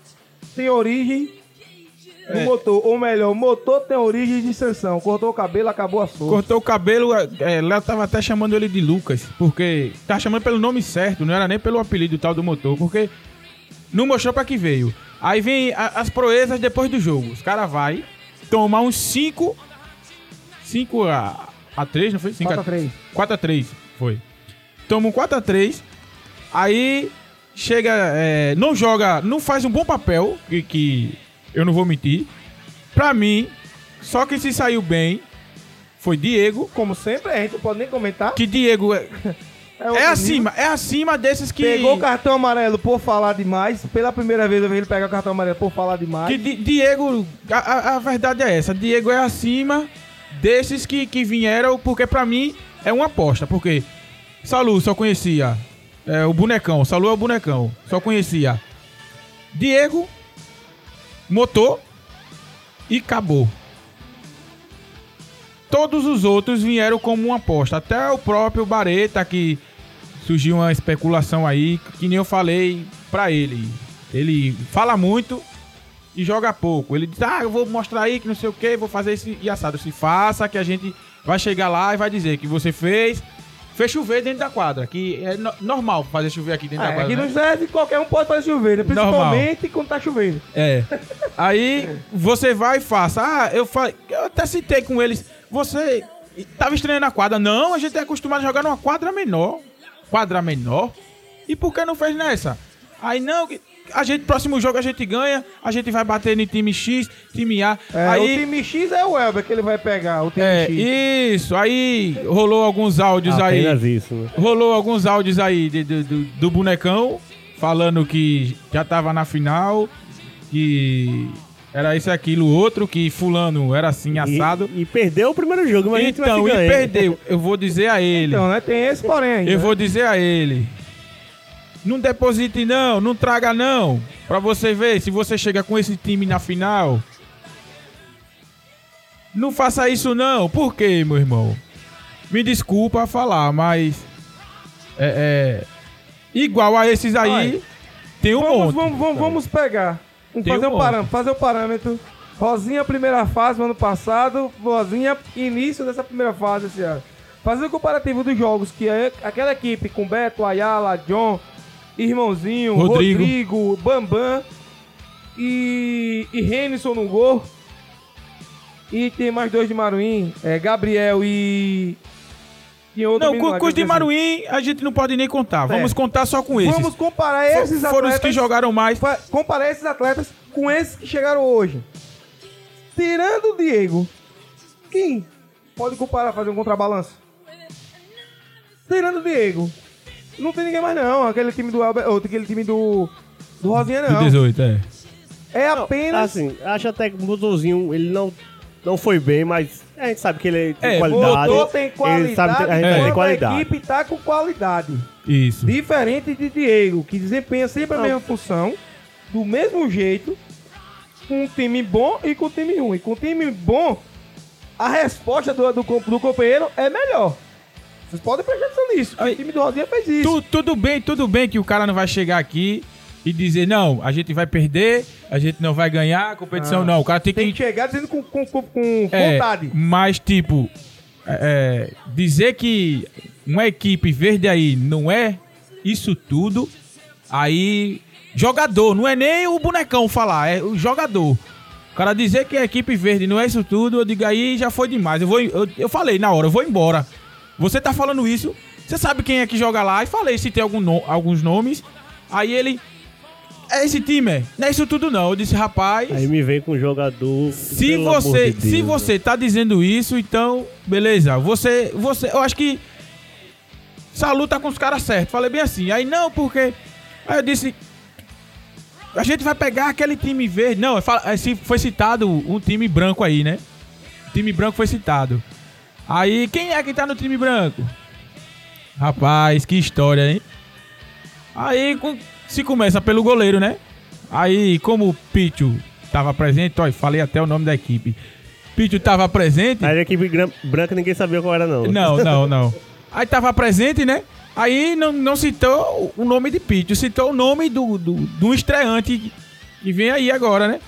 tem origem do É. motor. Ou melhor, o motor tem origem de Sansão. Cortou o cabelo, acabou a sorte. Cortou o cabelo, é, Léo tava até chamando ele de Lucas, porque tava chamando pelo nome certo, não era nem pelo apelido tal do motor, porque não mostrou pra que veio. Aí vem a- as proezas depois do jogo. Os caras vai tomar uns 5 5 a, a 3, não foi? 5 4 a 3. 4 a 3 foi. Toma um 4 a 3 Aí chega, é, não joga, não faz um bom papel, que, que eu não vou mentir. Pra mim, só quem se saiu bem foi Diego. Como sempre, a gente não pode nem comentar. Que Diego é, É, é nível. acima, é acima desses que. Pegou o cartão amarelo por falar demais. Pela primeira vez eu vi ele pegar o cartão amarelo por falar demais. Que Di- Diego, a, a- a verdade é essa, Diego é acima desses que, que vieram, porque pra mim é uma aposta, porque Salu só conhecia é, o bonecão, Salu é o bonecão, só conhecia Diego, Motor e acabou. Todos os outros vieram como uma aposta, até o próprio Bareta que surgiu uma especulação aí, que nem eu falei pra ele. Ele fala muito, e joga pouco. Ele diz, ah, eu vou mostrar aí que não sei o que, vou fazer isso e assado. Se faça, que a gente vai chegar lá e vai dizer que você fez, fez chover dentro da quadra, que é no- normal fazer chover aqui dentro É, da quadra. aqui né? no Zé qualquer um pode fazer chover, né? principalmente quando tá chovendo. É. Aí você vai e faça. Ah, eu falei, eu até citei com eles, você tava estranhando a quadra. Não, a gente é acostumado a jogar numa quadra menor. quadra menor. E por que não fez nessa? Aí não, que a gente, próximo jogo a gente ganha, a gente vai bater em time X, time A. É, aí, O time X é o Elber que ele vai pegar, o time é, X. isso, aí rolou alguns áudios aí. Apenas isso, né? Rolou alguns áudios aí de- de- do, do bonecão falando que já tava na final, que era isso, aquilo, outro, que fulano era assim, assado. E, e perdeu o primeiro jogo, mas a gente vai então, e perdeu. Eu vou dizer a ele. Então, né? Tem esse porém ainda. Eu né? vou dizer a ele. Não deposite não, não traga não. Pra você ver, se você chega com esse time na final. Não faça isso não. Por quê, meu irmão? Me desculpa falar, mas. É. é, igual a esses aí, Olha, tem um Vamos, monte. vamos, vamos, vamos pegar. Vamos fazer um um parâmetro. Fazer o parâmetro. Rosinha, primeira fase no ano passado. Rosinha, início dessa primeira fase esse ano. Fazer o comparativo dos jogos que é aquela equipe com Beto, Ayala, John, Irmãozinho, Rodrigo. Rodrigo, Bambam e, e Renison no gol. E tem mais dois de Maruim, é, Gabriel e. e outro Não, com, com os de. Maruim a gente não pode nem contar. Vamos É. contar só com esses. Vamos comparar esses Foram os atletas. que jogaram mais. Comparar esses atletas com esses que chegaram hoje. Tirando o Diego, quem pode comparar, fazer um contrabalanço? Tirando o Diego, não tem ninguém mais não. Aquele time do Albert, ou aquele time do, do Rosinha Do não. 18, é. É apenas Assim, acho até que o motorzinho, ele não, não foi bem, mas a gente sabe que ele tem É, qualidade. motor tem Ele qualidade, sabe, a gente É. tem qualidade. a equipe tá com qualidade. Isso. Diferente de Diego, que desempenha sempre a Não. mesma função, do mesmo jeito, com um time bom e com um time ruim. Com um time bom, a resposta do, do, do companheiro é melhor. Vocês podem prestar atenção nisso. o time do Rosinha fez isso. Tu- tudo bem, tudo bem que o cara não vai chegar aqui e dizer, não, a gente vai perder, a gente não vai ganhar a competição, Ah. não. O cara tem, Tem que. que chegar dizendo com, com, com, com é, vontade. Mas, tipo, é, é, dizer que uma equipe verde aí não é isso tudo, aí. Jogador, não é nem o bonecão falar, é o jogador. O cara dizer que a equipe verde não é isso tudo, eu digo aí já foi demais. Eu, vou, eu, eu falei na hora, eu vou embora. Você tá falando isso, você sabe quem é que joga lá? E falei se tem algum no- alguns nomes. Aí ele. É esse time? Não é isso tudo não. Eu disse, rapaz. Aí me vem com um jogador. Se você, de se Deus, né? você tá dizendo isso, então, beleza. Você, você, eu acho que Salu tá com os caras certos. Falei bem assim. Aí não, porque aí eu disse a gente vai pegar aquele time verde. Não, se foi citado um time branco aí, né? O time branco foi citado. Aí, quem é que tá no time branco? Rapaz, que história, hein? Aí se começa pelo goleiro, né? Aí, como o Pichu tava presente, ó, falei até o nome da equipe. Pichu tava presente. Aí a equipe branca ninguém sabia qual era, não. Não, não, não. Aí tava presente, né? Aí não, não citou o nome de Pichu, citou o nome do, do, do estreante que vem aí agora, né?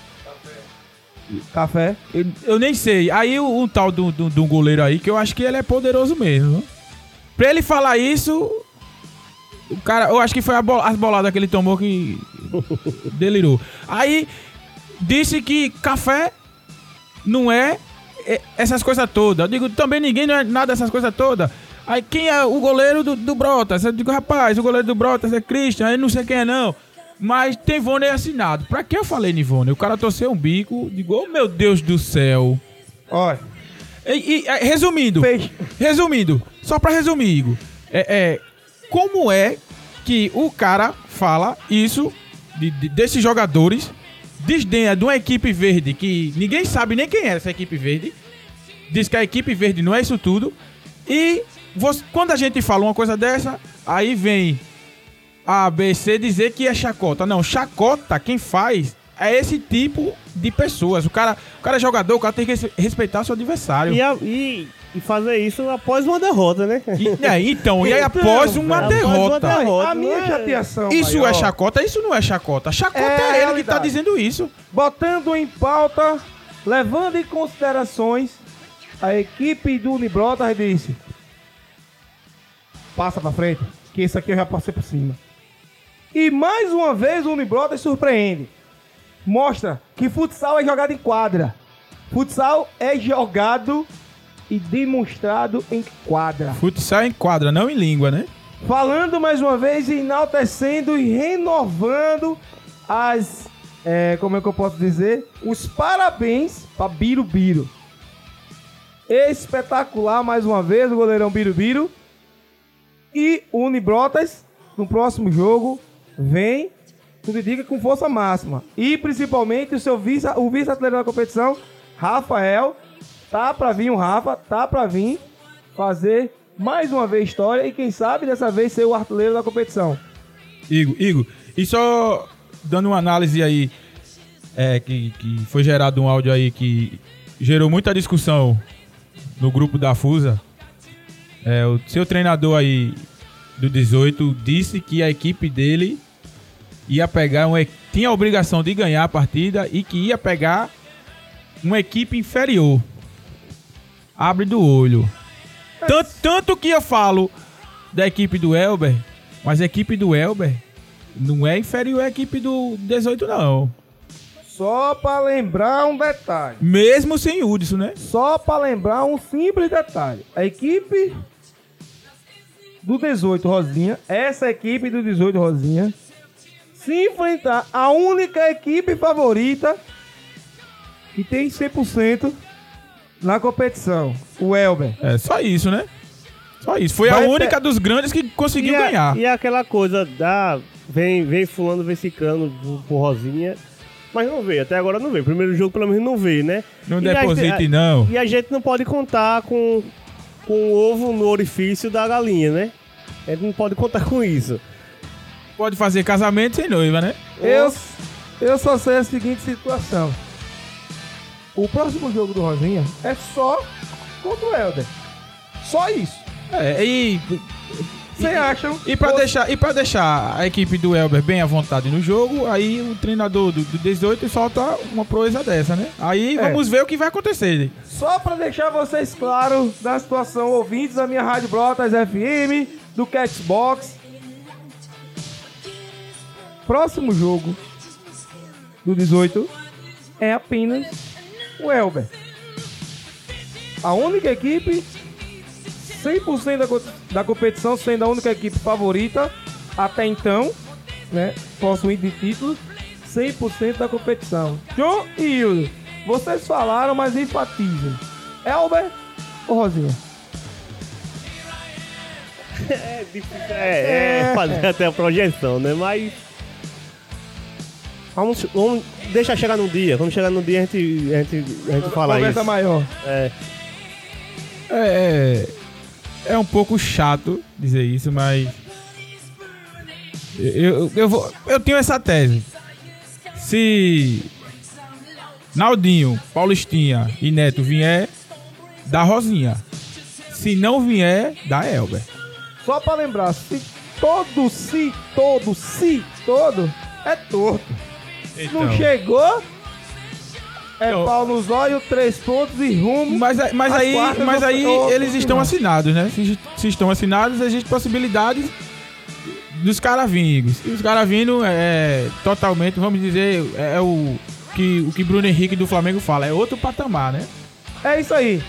Café. Eu, eu nem sei. Aí o, um tal do, do goleiro aí, que eu acho que ele é poderoso mesmo. Pra ele falar isso, o cara, eu acho que foi a bo- as boladas que ele tomou que delirou. Aí disse que café não é, é essas coisas todas. Eu digo, também ninguém não é nada dessas coisas todas. Aí quem é o goleiro do, do Brotas? Eu digo, rapaz, o goleiro do Brotas é Christian, eu não sei quem é não. Mas tem Vônei assinado. Pra que eu falei Nivone? O cara torceu um bico, digo, oh meu Deus do céu. Olha, E, e, é, resumindo, fez. resumindo, só pra resumir, Igor, é, é, como é que o cara fala isso de- de- desses jogadores, desdenha de uma equipe verde que ninguém sabe nem quem é essa equipe verde, diz que a equipe verde não é isso tudo, e você- quando a gente fala uma coisa dessa, aí vem a ABC dizer que é chacota. Não, chacota quem faz é esse tipo de pessoas. O cara, o cara é jogador, o cara tem que res- respeitar seu adversário. E, a- e- e fazer isso após uma derrota, né? E- é, então, e aí Então, após uma velho, derrota. após uma derrota. A minha é- chateação. Isso maior, é chacota? Isso não é chacota. Chacota É é, ele que tá dizendo isso. Botando em pauta, levando em considerações, a equipe do Unibrotas disse: passa pra frente, que isso aqui eu já passei por cima. E mais uma vez o Unibrotas surpreende. Mostra que futsal é jogado em quadra. Futsal é jogado e demonstrado em quadra. Futsal em quadra, não em língua, né? falando mais uma vez, enaltecendo e renovando as. é, como é que eu posso dizer? Os parabéns para Birubiru. Espetacular mais uma vez o goleirão Birubiru. E Unibrotas, no próximo jogo, vem, tudo indica, com força máxima. E principalmente o seu vice, o vice-atleta da competição, Rafael. Tá pra vir o Rafa, tá pra vir fazer mais uma vez história e quem sabe dessa vez ser o artilheiro da competição. Igor, Igor, e só dando uma análise aí, é, que, que foi gerado um áudio aí que gerou muita discussão no grupo da Fusa. É, o seu treinador aí do 18 disse que a equipe dele ia pegar uma, e- tinha a obrigação de ganhar a partida e que ia pegar uma equipe inferior. Abre do olho. Tanto, tanto que eu falo da equipe do Elber, mas a equipe do Elber não é inferior à equipe do 18, não. Só pra lembrar um detalhe. Mesmo sem Hudson, né? Só pra lembrar um simples detalhe. A equipe do 18 Rosinha, essa equipe do 18 Rosinha, se enfrentar a única equipe favorita que tem 100% na competição, o Elber. É só isso, né? Só isso. Foi Vai a única dos grandes que conseguiu e, a- ganhar. e aquela coisa da. Vem, vem fulano, vem ciclano por- Rosinha. Mas não veio, até agora não veio. Primeiro jogo, pelo menos, não veio, né? Não E deposite, a- não. E a gente não pode contar com, com o ovo no orifício da galinha, né? A gente não pode contar com isso. Pode fazer casamento sem noiva, né? Eu, eu só sei a seguinte situação. O próximo jogo do Rosinha é só contra o Elber. Só isso. É, e, Vocês acham? e, pra deixar, e pra deixar a equipe do Elber bem à vontade no jogo, aí o treinador do, do 18 solta uma proeza dessa, né? Aí É. vamos ver o que vai acontecer. Só pra deixar vocês claros da situação, ouvintes da minha Rádio Brotas FM, do Catchbox. Próximo jogo do 18 é apenas o Elber. A única equipe 100% da, da competição sendo a única equipe favorita até então, né? Possuindo de títulos 100% da competição. John e Hildo, vocês falaram, mas enfatizem. Elber ou Rosinha? É difícil. É, é fazer até a projeção, né? Mas. Vamos, vamos deixar chegar no dia. Vamos chegar no dia e a gente, a gente, a gente fala Conversa isso. maior. É. É, é um pouco chato dizer isso, mas eu, eu, vou, eu tenho essa tese. Se Naldinho, Paulistinha e Neto vier, dá Rosinha. Se não vier, dá Elber. Só pra lembrar, se todo, se todo, se todo, é torto. Não chegou, é Então- pau nos olhos, três pontos e rumo. Mas, mas As aí, mas aí do- eles estão assinados, né? Se, se estão assinados, existe possibilidades dos caras vindo. E os caras vindo é totalmente, vamos dizer, é, é o que o que Bruno Henrique do Flamengo fala, é outro patamar, né? É isso aí.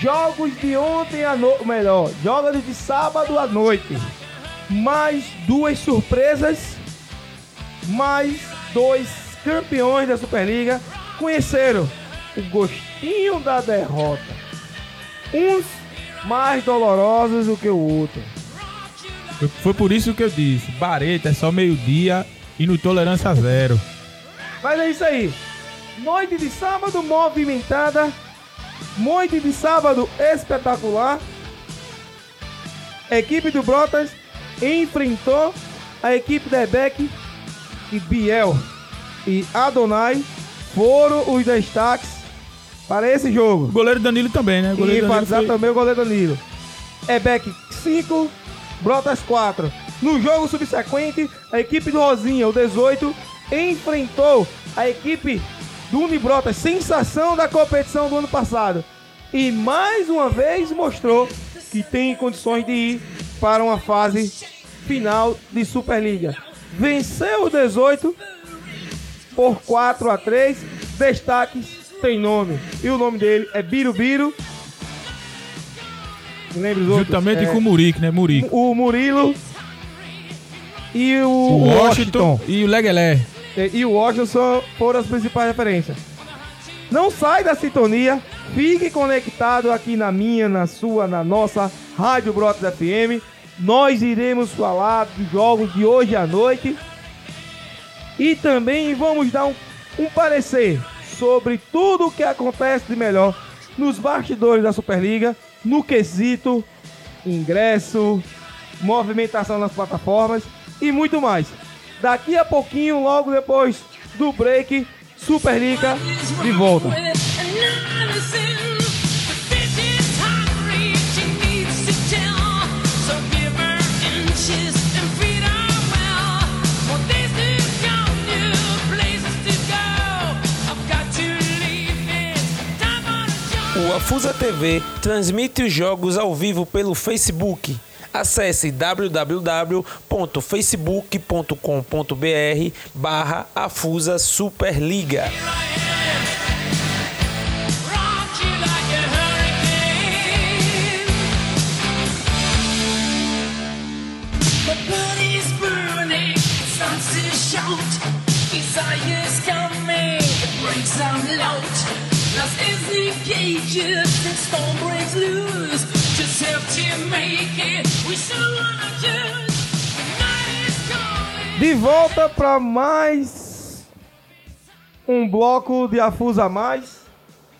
Jogos de ontem à noite, melhor, jogos de sábado à noite. Mais duas surpresas, mais dois campeões da Superliga conheceram o gostinho da derrota. Uns mais dolorosos do que o outro. Foi- por isso que eu disse, Bareta é só meio-dia e no tolerância zero. Mas é isso aí. Noite de sábado movimentada. Noite de sábado espetacular. A equipe do Brotas enfrentou a equipe da Ebec e Biel e Adonai foram os destaques para esse O jogo. goleiro Danilo também, né? O E goleiro Danilo enfatizar foi- também o goleiro Danilo. Ebec 5, Brotas 4. No jogo subsequente, a equipe do Rosinha, o 18, enfrentou a equipe do Unibrotas, sensação da competição do ano passado. E mais uma vez mostrou que tem condições de ir para uma fase final de Superliga. Venceu o 18 por 4 a 3. Destaques tem nome. E o nome dele é Birubiru. Lembra os outros? Juntamente É, com o Murique, né? Murique. o Murilo e o, O Washington. Washington e o Leguelé. E, e o Washington foram as principais referências. Não sai da sintonia, fique conectado aqui na minha, na sua, na nossa Rádio Brotas FM. Nós iremos falar dos jogos de hoje à noite. E também vamos dar um, um parecer sobre tudo o que acontece de melhor nos bastidores da Superliga, no quesito, ingresso, movimentação nas plataformas e muito mais. Daqui a pouquinho, logo depois do break, Superliga de volta. O Afusa TV transmite os jogos ao vivo pelo Facebook. Acesse www.facebook.com.br barra Afusa Superliga. Cages, the storm breaks loose. To make it. We still wanna choose. De volta para mais um bloco de Afusa Mais.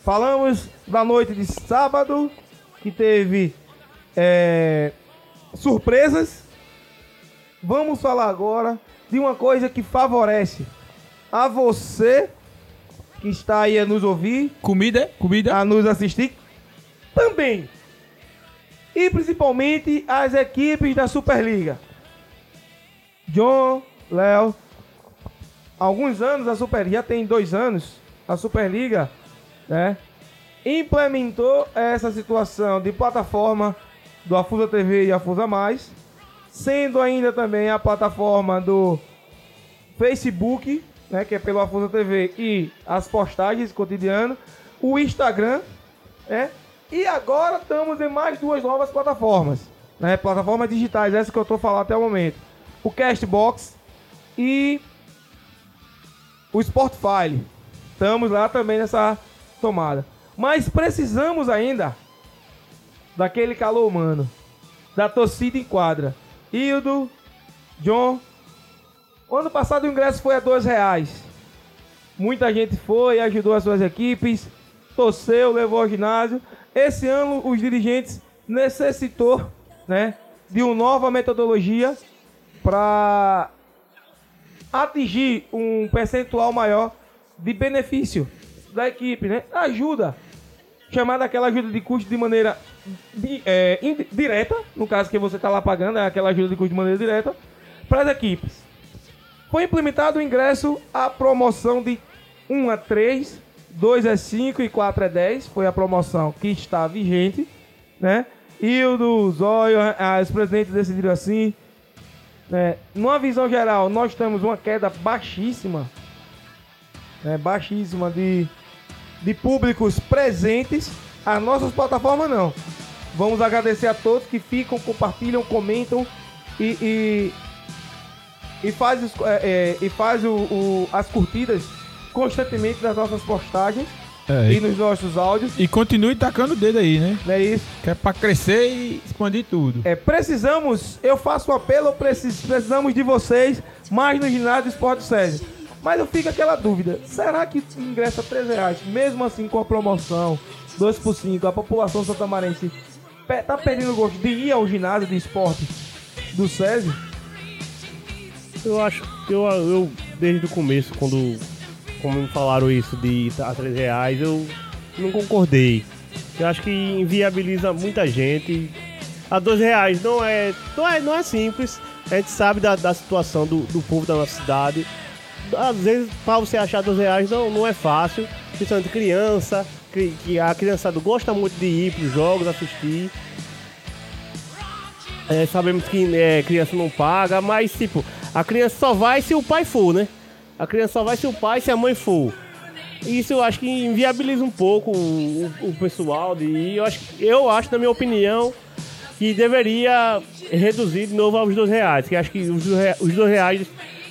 Falamos da noite de sábado, que teve é, surpresas. Vamos falar agora de uma coisa que favorece a você que está aí a nos ouvir, Comida, comida. a nos assistir também. E principalmente as equipes da Superliga. John, Léo, alguns anos a Superliga, já tem dois anos, a Superliga, né, implementou essa situação de plataforma do Afusa TV e Afusa Mais, sendo ainda também a plataforma do Facebook, né, que é pelo Afusa TV e as postagens cotidianas, o Instagram, né, e agora estamos em mais duas novas plataformas, né, plataformas digitais, essa que eu estou falando até o momento, o Castbox e o Spotify. Estamos lá também nessa tomada. Mas precisamos ainda daquele calor humano, da torcida em quadra. Hildo, John. Ano passado o ingresso foi a dois reais. Muita gente foi, ajudou as suas equipes, torceu, levou ao ginásio. Esse ano os dirigentes necessitou, né, de uma nova metodologia para atingir um percentual maior de benefício da equipe, né? Ajuda, chamada aquela ajuda de custo de maneira di- é, no caso que você está lá pagando, é aquela ajuda de custo de maneira direta, para as equipes. Foi implementado o ingresso à promoção de 1 a 3, 2 a 5 e 4 a 10. Foi a promoção que está vigente, né? Hildo, Zóio, as presidentes decidiram assim. Né? Numa visão geral, nós temos uma queda baixíssima, né? baixíssima de, de públicos presentes. As nossas plataformas não. Vamos agradecer a todos que ficam, compartilham, comentam e, e, e faz, os- é, é, e faz o, o- as curtidas constantemente nas nossas postagens É, e e, nos nossos áudios. e continue tacando o dedo aí, né? Não é isso? Que é pra crescer e expandir tudo. É, precisamos, eu faço um apelo, precis- precisamos de vocês mais no ginásio do Esporte Sérgio. Mas eu fico aquela dúvida, será que ingressa 13 reais, mesmo assim com a promoção, 2 por 5, a população santamarense tá perdendo o gosto de ir ao ginásio de esporte do Sérgio? Eu acho, eu, eu desde o começo, quando como falaram isso de a 3 reais, eu não concordei. Eu acho que inviabiliza muita gente. A 12 reais não é, não é, não é simples. A gente sabe da, da situação do, do povo da nossa cidade. Às vezes, para você achar 12 reais não, não é fácil. Principalmente criança, que, que a criançada gosta muito de ir para os jogos, assistir. É, sabemos que é, criança não paga, mas tipo, a criança só vai se o pai for, né? A criança só vai se o pai, se a mãe for. Isso eu acho que inviabiliza um pouco o, o- pessoal de ir. Eu acho, eu acho, na minha opinião, que deveria reduzir de novo aos dois reais, que acho que os os dois reais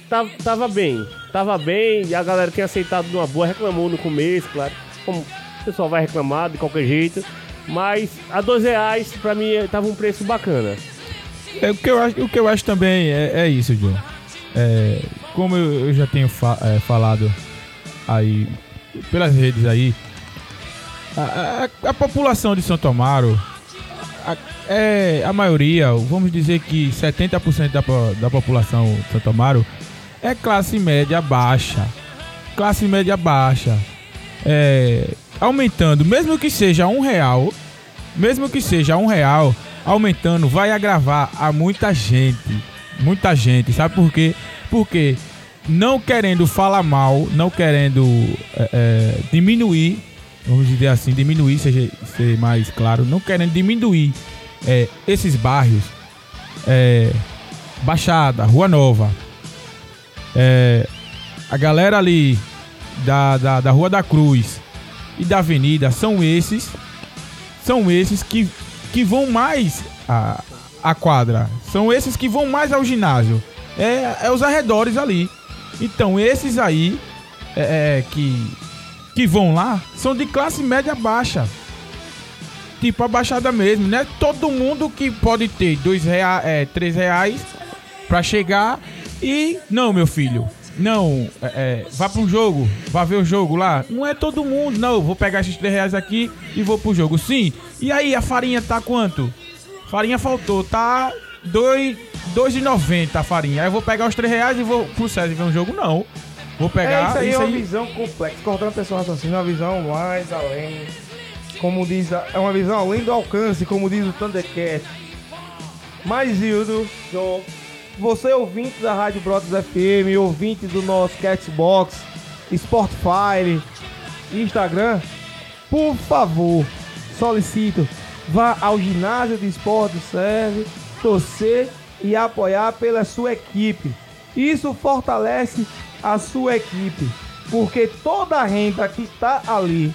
tava, tava bem, tava bem, e a galera tinha aceitado numa boa, reclamou no começo, claro, como o pessoal vai reclamar de qualquer jeito, mas a dois reais, pra mim, tava um preço bacana. É, o, que eu acho, o que eu acho também é, é isso, John. É, como eu, eu já tenho fa- é, falado aí pelas redes aí, a, a- a população de Santo Amaro, a, é, a maioria, vamos dizer que 70% da, da população de Santo Amaro é classe média baixa. Classe média baixa. É, aumentando, mesmo que seja um real, mesmo que seja um real, aumentando, vai agravar a muita gente. Muita gente, sabe por quê? Porque não querendo falar mal, não querendo é, é, diminuir, vamos dizer assim, diminuir, seja ser mais claro, não querendo diminuir é, esses bairros, é, Baixada, Rua Nova, é, a galera ali da, da, da Rua da Cruz e da Avenida são esses são esses que, que vão mais a, a quadra. São esses que vão mais ao ginásio. É, é os arredores ali. Então, esses aí é, é, que, que vão lá são de classe média baixa. Tipo a baixada mesmo, né? Todo mundo que pode ter dois reais, é, três reais pra chegar e. Não, meu filho. Não, é, é, vá pro jogo, vá ver o jogo lá. Não é todo mundo, não. Vou pegar esses 3 reais aqui e vou pro jogo. Sim. E aí, a farinha tá quanto? Farinha faltou, tá 2,90 a farinha. Aí eu vou pegar os 3 reais e vou pro César ver um jogo? Não. Vou É, pegar. isso aí é uma visão complexa. Cortando a pessoa raciocínio, é uma visão mais além. Como diz, a- é uma visão além do alcance, como diz o Thundercat. Mas, Hildo, João, você ouvinte da Rádio Brotas FM, ouvinte do nosso Catbox, Spotify, Instagram, por favor, solicito, vá ao ginásio de esporte Serve, torcer e apoiar pela sua equipe. Isso fortalece a sua equipe, porque toda a renda que está ali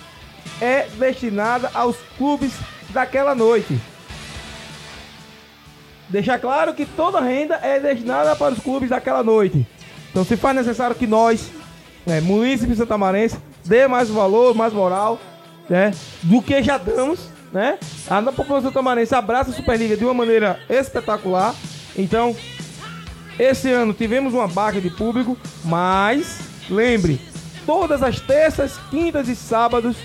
é destinada aos clubes daquela noite. Deixar claro que toda a renda é destinada para os clubes daquela noite. Então se faz necessário que nós, né, munícipes santamarense, dê mais valor, mais moral, né, do que já damos, né? A população santamarense abraça a Superliga de uma maneira espetacular. Então, esse ano tivemos uma baixa de público, mas lembre, todas as terças, quintas e sábados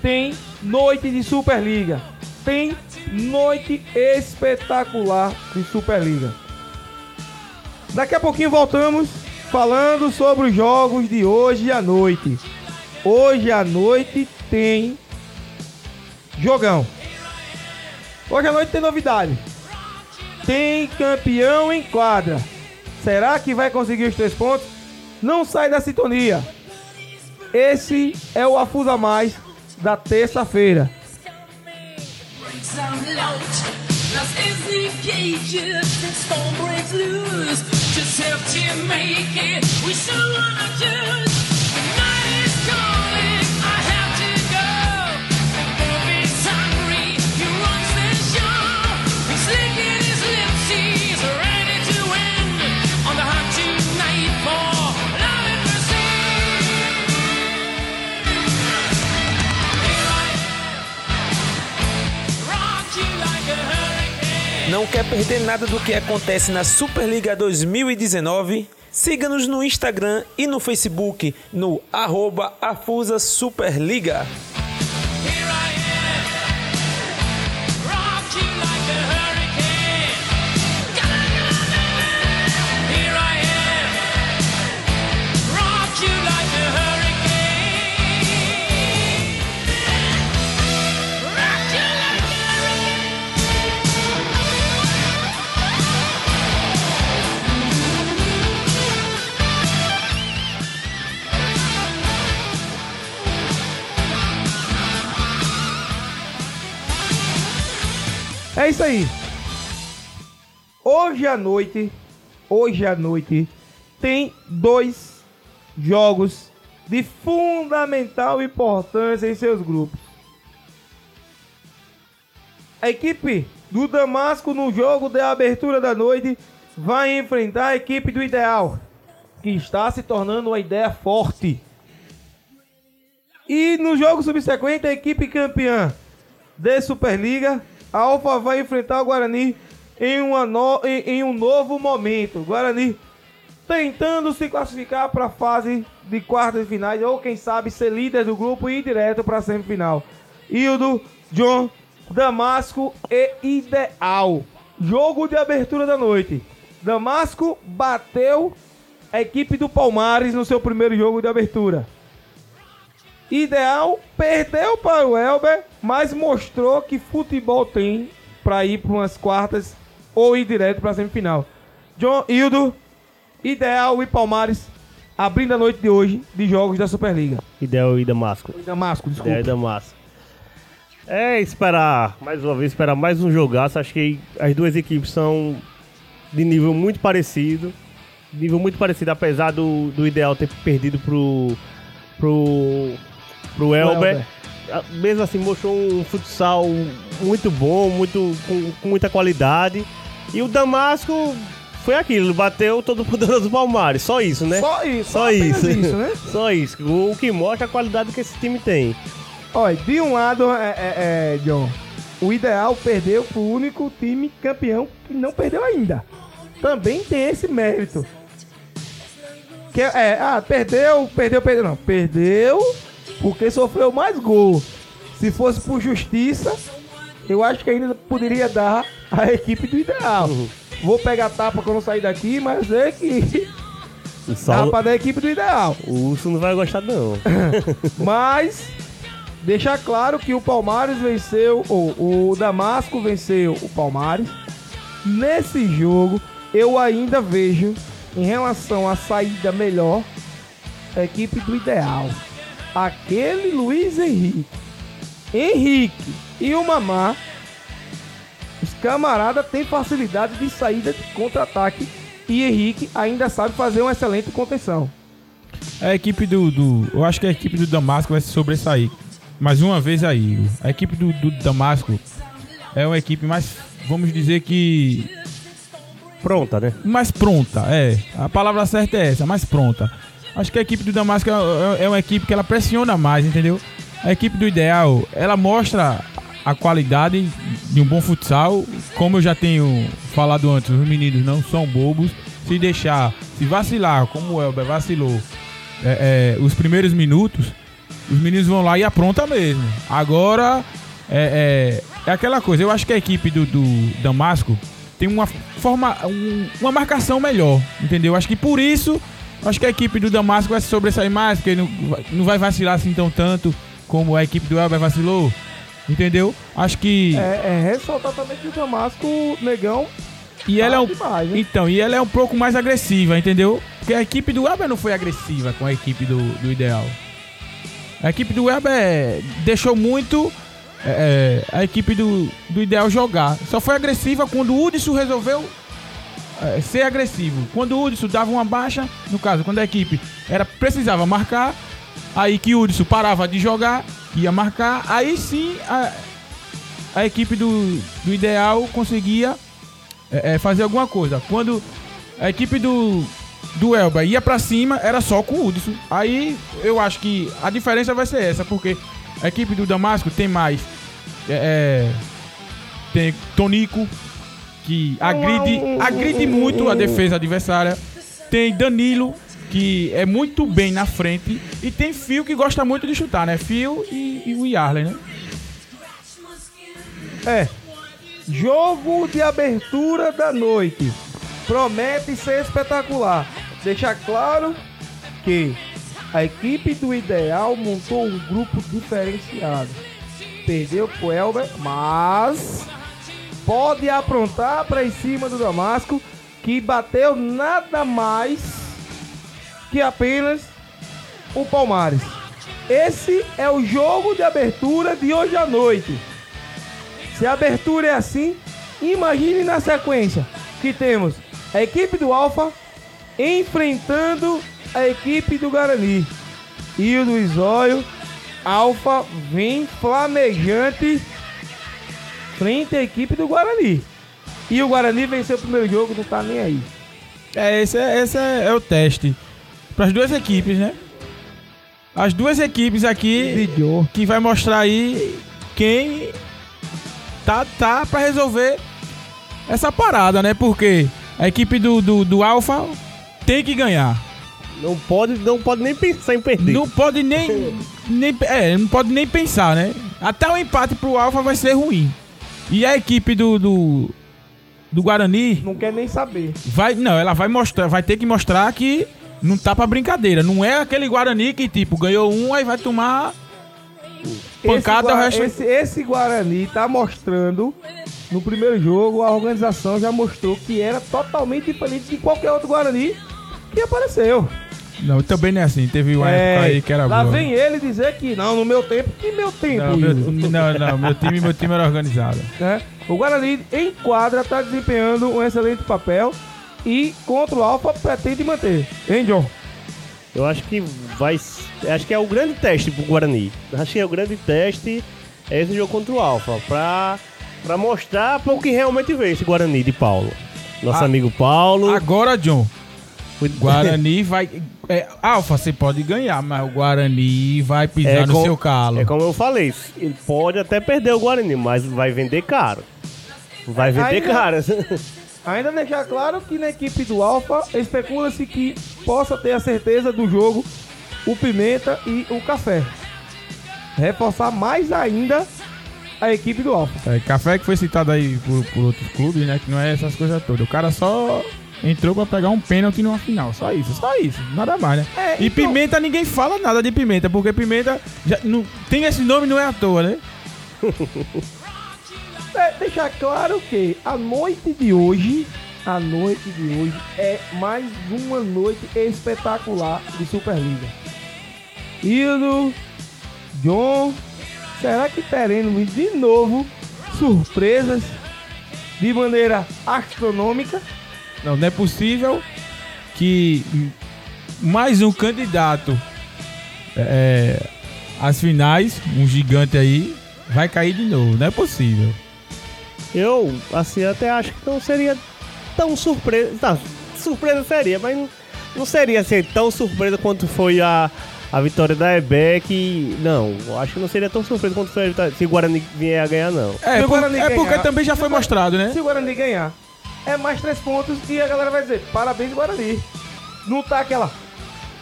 tem noite de Superliga. Tem noite espetacular de Superliga. Daqui a pouquinho voltamos falando sobre os jogos de hoje à noite. Hoje à noite tem jogão. Hoje à noite tem novidade. Tem campeão em quadra. Será que vai conseguir os três pontos? Não sai da sintonia. Esse é o Afusa Mais da terça-feira. Just to make it. We so wanna. Não quer perder nada do que acontece na Superliga 2019? Siga-nos no Instagram e no Facebook no arroba Afusa Superliga. É isso aí. Hoje à noite, hoje à noite, tem dois jogos de fundamental importância em seus grupos. A equipe do Damasco no jogo de abertura da noite vai enfrentar a equipe do Ideal, que está se tornando uma ideia forte. E no jogo subsequente, a equipe campeã de Superliga, a Alfa vai enfrentar o Guarani em, uma no- em- um novo momento. Guarani tentando se classificar para a fase de quartas de finais, ou quem sabe ser líder do grupo e ir direto para a semifinal. Hildo, John, Damasco e Ideal. Jogo de abertura da noite. Damasco bateu a equipe do Palmares no seu primeiro jogo de abertura. Ideal perdeu para o Elber, mas mostrou que futebol tem para ir para umas quartas ou ir direto para a semifinal. John Hildo, Ideal e Palmares abrindo a noite de hoje de jogos da Superliga. Ideal e Damasco. Damasco, desculpa. Ideal e Damasco. É esperar, mais uma vez, esperar mais um jogaço. Acho que as duas equipes são de nível muito parecido. Nível muito parecido, apesar do, do Ideal ter perdido pro. pro. Pro Elber. Elber. Ah, Mesmo assim, mostrou um futsal muito bom, muito, com, com muita qualidade. E o Damasco foi aquilo, bateu todo poderoso Palmares. Só isso, né? Só isso, Só isso. isso, né? Só isso. O que mostra a qualidade que esse time tem. Olha, de um lado, é, é, é, John, o Ideal perdeu pro único time campeão que não perdeu ainda. Também tem esse mérito. Que é, é, ah, perdeu, perdeu, perdeu. Não, perdeu porque sofreu mais gol. Se fosse por justiça, eu acho que ainda poderia dar a equipe do Ideal. Vou pegar tapa quando sair daqui, mas é que O, dá Saulo, pra dar a equipe do Ideal. o Urso não vai gostar, não. Mas deixar claro que o Palmares venceu, ou o Damasco venceu o Palmares. Nesse jogo, eu ainda vejo, em relação à saída melhor, a equipe do Ideal. Aquele Luiz Henrique, Henrique e o Mamá, os camaradas têm facilidade de saída de contra-ataque. E Henrique ainda sabe fazer uma excelente contenção. A equipe do, do- Eu acho que a equipe do Damasco vai se sobressair. Mais uma vez aí. A equipe do, do Damasco é uma equipe mais. Vamos dizer que. Pronta, né? Mais pronta, é. A palavra certa é essa, mais pronta. Acho que a equipe do Damasco é, é- é uma equipe que ela pressiona mais, entendeu? A equipe do Ideal, ela mostra a qualidade de um bom futsal. Como eu já tenho falado antes, os meninos não são bobos. Se deixar, se vacilar, como o Elber vacilou, é, é, os primeiros minutos, os meninos vão lá e apronta mesmo. Agora, é, é, é aquela coisa, eu acho que a equipe do, do Damasco tem uma forma, um- uma marcação melhor, entendeu? Acho que por isso, acho que a equipe do Damasco vai se sobressair mais, porque não, vai- não vai vacilar assim tão tanto como a equipe do Elber vacilou, entendeu? Acho que... É, é ressaltar também que o Damasco, negão, E ela é um, demais, então, e ela é um pouco mais agressiva, entendeu? Porque a equipe do Elber não foi agressiva com a equipe do, do Ideal. A equipe do Elber é, deixou muito é, é, a equipe do, do Ideal jogar. Só foi agressiva quando o Hudson resolveu é, ser agressivo. Quando o Hudson dava uma baixa, no caso, quando a equipe era, precisava marcar, aí que o Hudson parava de jogar, ia marcar, aí sim a, a equipe do, do Ideal conseguia é, é, fazer alguma coisa. Quando a equipe do, do Elba ia pra cima, era só com o Hudson. Aí eu acho que a diferença vai ser essa, porque a equipe do Damasco tem mais. é, é, tem Tonico, que agride, agride muito a defesa adversária. Tem Danilo, que é muito bem na frente. E tem Fio, que gosta muito de chutar, né? Fio e, e o Yarley, né? É. Jogo de abertura da noite. Promete ser espetacular. Deixar claro que a equipe do Ideal montou um grupo diferenciado. Perdeu pro Elber, mas pode aprontar para em cima do Damasco, que bateu nada mais que apenas o Palmares. Esse é o jogo de abertura de hoje à noite. Se a abertura é assim, imagine na sequência que temos a equipe do Alfa enfrentando a equipe do Guarani. E o do Isóio, Alfa vem flamejante, frente à equipe do Guarani. E o Guarani venceu o primeiro jogo, não tá nem aí. É, esse é, esse é, é o teste. Para as duas equipes, né? As duas equipes aqui Vídeo. que vai mostrar aí quem tá, tá para resolver essa parada, né? Porque a equipe do, do, do Alfa tem que ganhar. Não pode, não pode nem pensar em perder. Não pode nem, nem. É, não pode nem pensar, né? Até o empate pro Alfa vai ser ruim. E a equipe do, do, do Guarani Não quer nem saber. vai. Não, ela vai mostrar, vai ter que mostrar que não tá pra brincadeira. Não é aquele Guarani que, tipo, ganhou um, aí vai tomar pancada esse, o resto. esse, esse Guarani tá mostrando no primeiro jogo, a organização já mostrou que era totalmente diferente de qualquer outro Guarani que apareceu. Não, também não é assim. Teve uma É, época aí que era lá boa. vem ele dizer que não, no meu tempo, que meu tempo? Não, meu, não, não, meu time, meu time era organizado. né? O Guarani em quadra está desempenhando um excelente papel e contra o Alfa pretende manter. Hein, John? Eu acho que vai. Acho que é o grande teste pro Guarani. Acho que é o grande teste é esse jogo contra o Alfa. Pra, pra mostrar para o que realmente veio esse Guarani de Paulo. Nosso Ah, amigo Paulo. Agora, John, Guarani vai. É, Alfa, você pode ganhar, mas o Guarani vai pisar É no com- seu calo. É como eu falei, ele pode até perder o Guarani, mas vai vender caro. Vai vender Ainda- caro. Ainda deixar claro que na equipe do Alfa especula-se que possa ter a certeza do jogo o Pimenta e o Café. Reforçar mais ainda a equipe do Alfa. É, café que foi citado aí por, por outros clubes, né? Que não é essas coisas todas. O cara só entrou pra pegar um pênalti numa final. Só isso, só isso. Nada mais, né? É, e então- Pimenta, ninguém fala nada de Pimenta, porque Pimenta já, não, tem esse nome, não é à toa, né? É, deixar claro que a noite de hoje, a noite de hoje é mais uma noite espetacular de Superliga. Hildo, John, será que teremos de novo surpresas de maneira astronômica? Não, não é possível que mais um candidato é, às finais, um gigante aí, vai cair de novo. Não é possível. Eu, assim, até acho que não seria tão surpresa. Tá, surpresa seria, mas não, não seria assim, tão surpresa quanto foi a, a vitória da EBEC. Não, eu acho que não seria tão surpresa quanto foi a vitória. Se o Guarani vier a ganhar, não. É, Se o por- Guarani é porque ganhar- também já foi mostrado, né? Se o Guarani ganhar, é mais três pontos e a galera vai dizer, parabéns Guarani. Não tá aquela.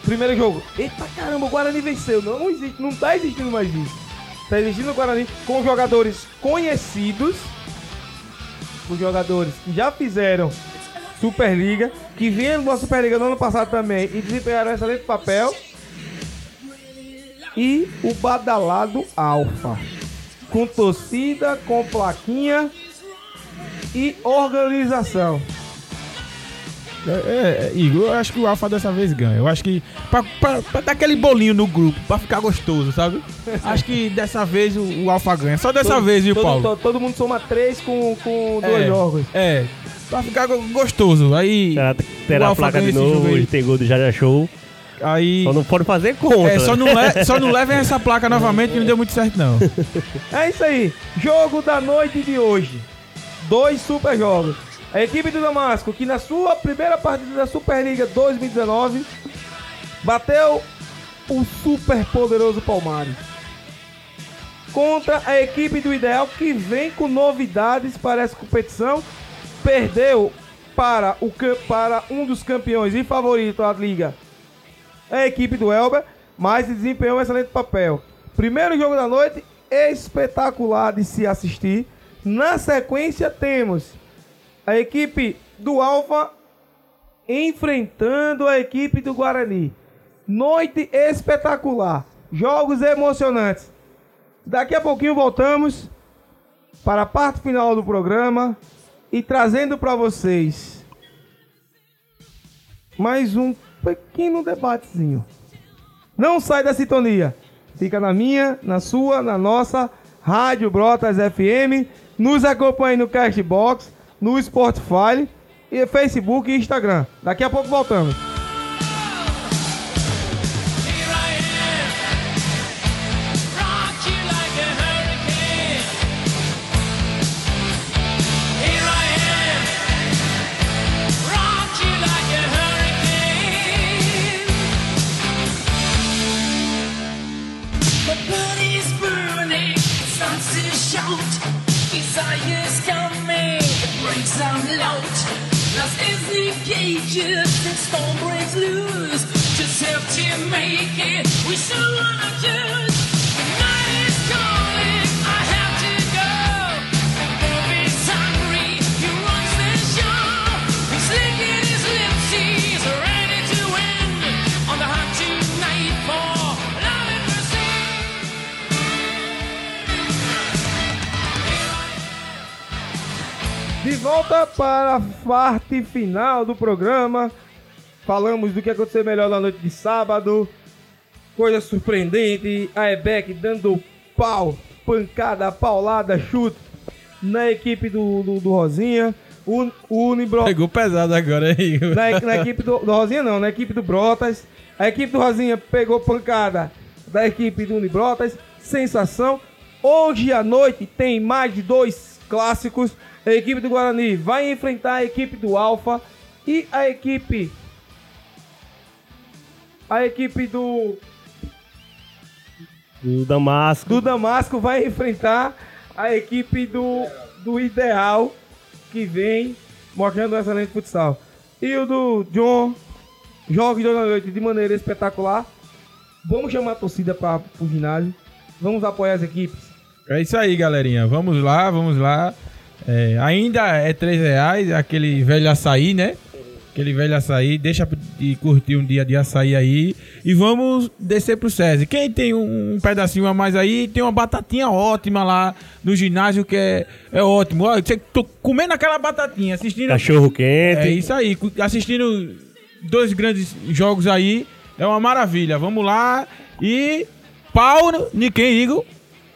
Primeiro jogo. Eita caramba, o Guarani venceu. Não, existe, não tá existindo mais isso. Tá existindo o Guarani com jogadores conhecidos. Com jogadores que já fizeram Superliga, que vieram da Superliga no ano passado também e desempenharam excelente papel. E o badalado Alfa. Com torcida, com plaquinha e organização. É, é, Igor, eu acho que o Alfa dessa vez ganha. Eu acho que. Pra, pra- pra dar aquele bolinho no grupo, pra ficar gostoso, sabe? acho que dessa vez o, o Alfa ganha. Só dessa Todo- vez, viu, todo, Paulo? Todo, todo mundo soma três com, com dois é, jogos. É. Pra ficar go- gostoso. Aí. Terá, o terá a placa ganha de novo, tem gol do Jaja Show. Aí. Só não pode fazer conta. É, só não, le- só não levem essa placa novamente que não deu muito certo, não. É isso aí. Jogo da noite de hoje. Dois super jogos. A equipe do Damasco, que na sua primeira partida da Superliga 2019 bateu o super poderoso Palmares. Contra a equipe do Ideal, que vem com novidades para essa competição. Perdeu para, o, para um dos campeões e favorito da liga, a equipe do Elber, mas desempenhou um excelente papel. Primeiro jogo da noite, espetacular de se assistir. Na sequência, temos a equipe do Alfa enfrentando a equipe do Guarani. Noite espetacular, jogos emocionantes. Daqui a pouquinho voltamos para a parte final do programa e trazendo para vocês mais um pequeno debatezinho. Não sai da sintonia. Fica na minha, na sua, na nossa Rádio Brotas FM. Nos acompanhe no Castbox, no Spotify, e Facebook e Instagram. Daqui a pouco voltamos. Cages and storm breaks loose. Just help to make it. We still volta para a parte final do programa. Falamos do que aconteceu melhor na noite de sábado. Coisa surpreendente. A Ebec dando pau, pancada, paulada, chute na equipe do, do, do Rosinha. O, o Unibro... Pegou pesado agora, hein? na, na equipe do, do Rosinha não, na equipe do Brotas. A equipe do Rosinha pegou pancada da equipe do Unibrotas. Sensação. Hoje à noite tem mais de dois clássicos. A equipe do Guarani vai enfrentar a equipe do Alfa e a equipe a equipe do Do Damasco. do Damasco vai enfrentar a equipe do, do Ideal, que vem mostrando um excelente futsal. E o do John, jogos de hoje à noite de maneira espetacular. Vamos chamar a torcida para o ginásio. Vamos apoiar as equipes. É isso aí, galerinha. Vamos lá, vamos lá. É, ainda é 3 reais, aquele velho açaí, né? Aquele velho açaí. Deixa de curtir um dia de açaí aí. E vamos descer pro SESI. Quem tem um, um pedacinho a mais aí, tem uma batatinha ótima lá no ginásio que é, é ótimo. Olha, você tô comendo aquela batatinha, assistindo. Cachorro quente. É isso aí, assistindo dois grandes jogos aí, é uma maravilha. Vamos lá e pau no- de quem, Igor?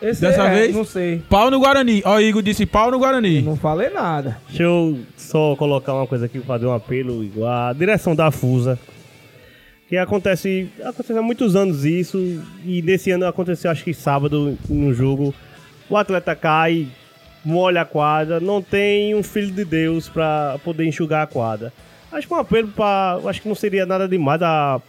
Esse Dessa é, vez? Não sei. Pau no Guarani. Ó, Igor disse pau no Guarani. Não falei nada. Deixa eu só colocar uma coisa aqui, fazer um apelo igual a direção da FUSA. Que acontece, acontece há muitos anos isso, e nesse ano aconteceu, acho que sábado, no jogo. O atleta cai, molha a quadra, não tem um filho de Deus pra poder enxugar a quadra. Acho que um apelo para. Acho que não seria nada demais a,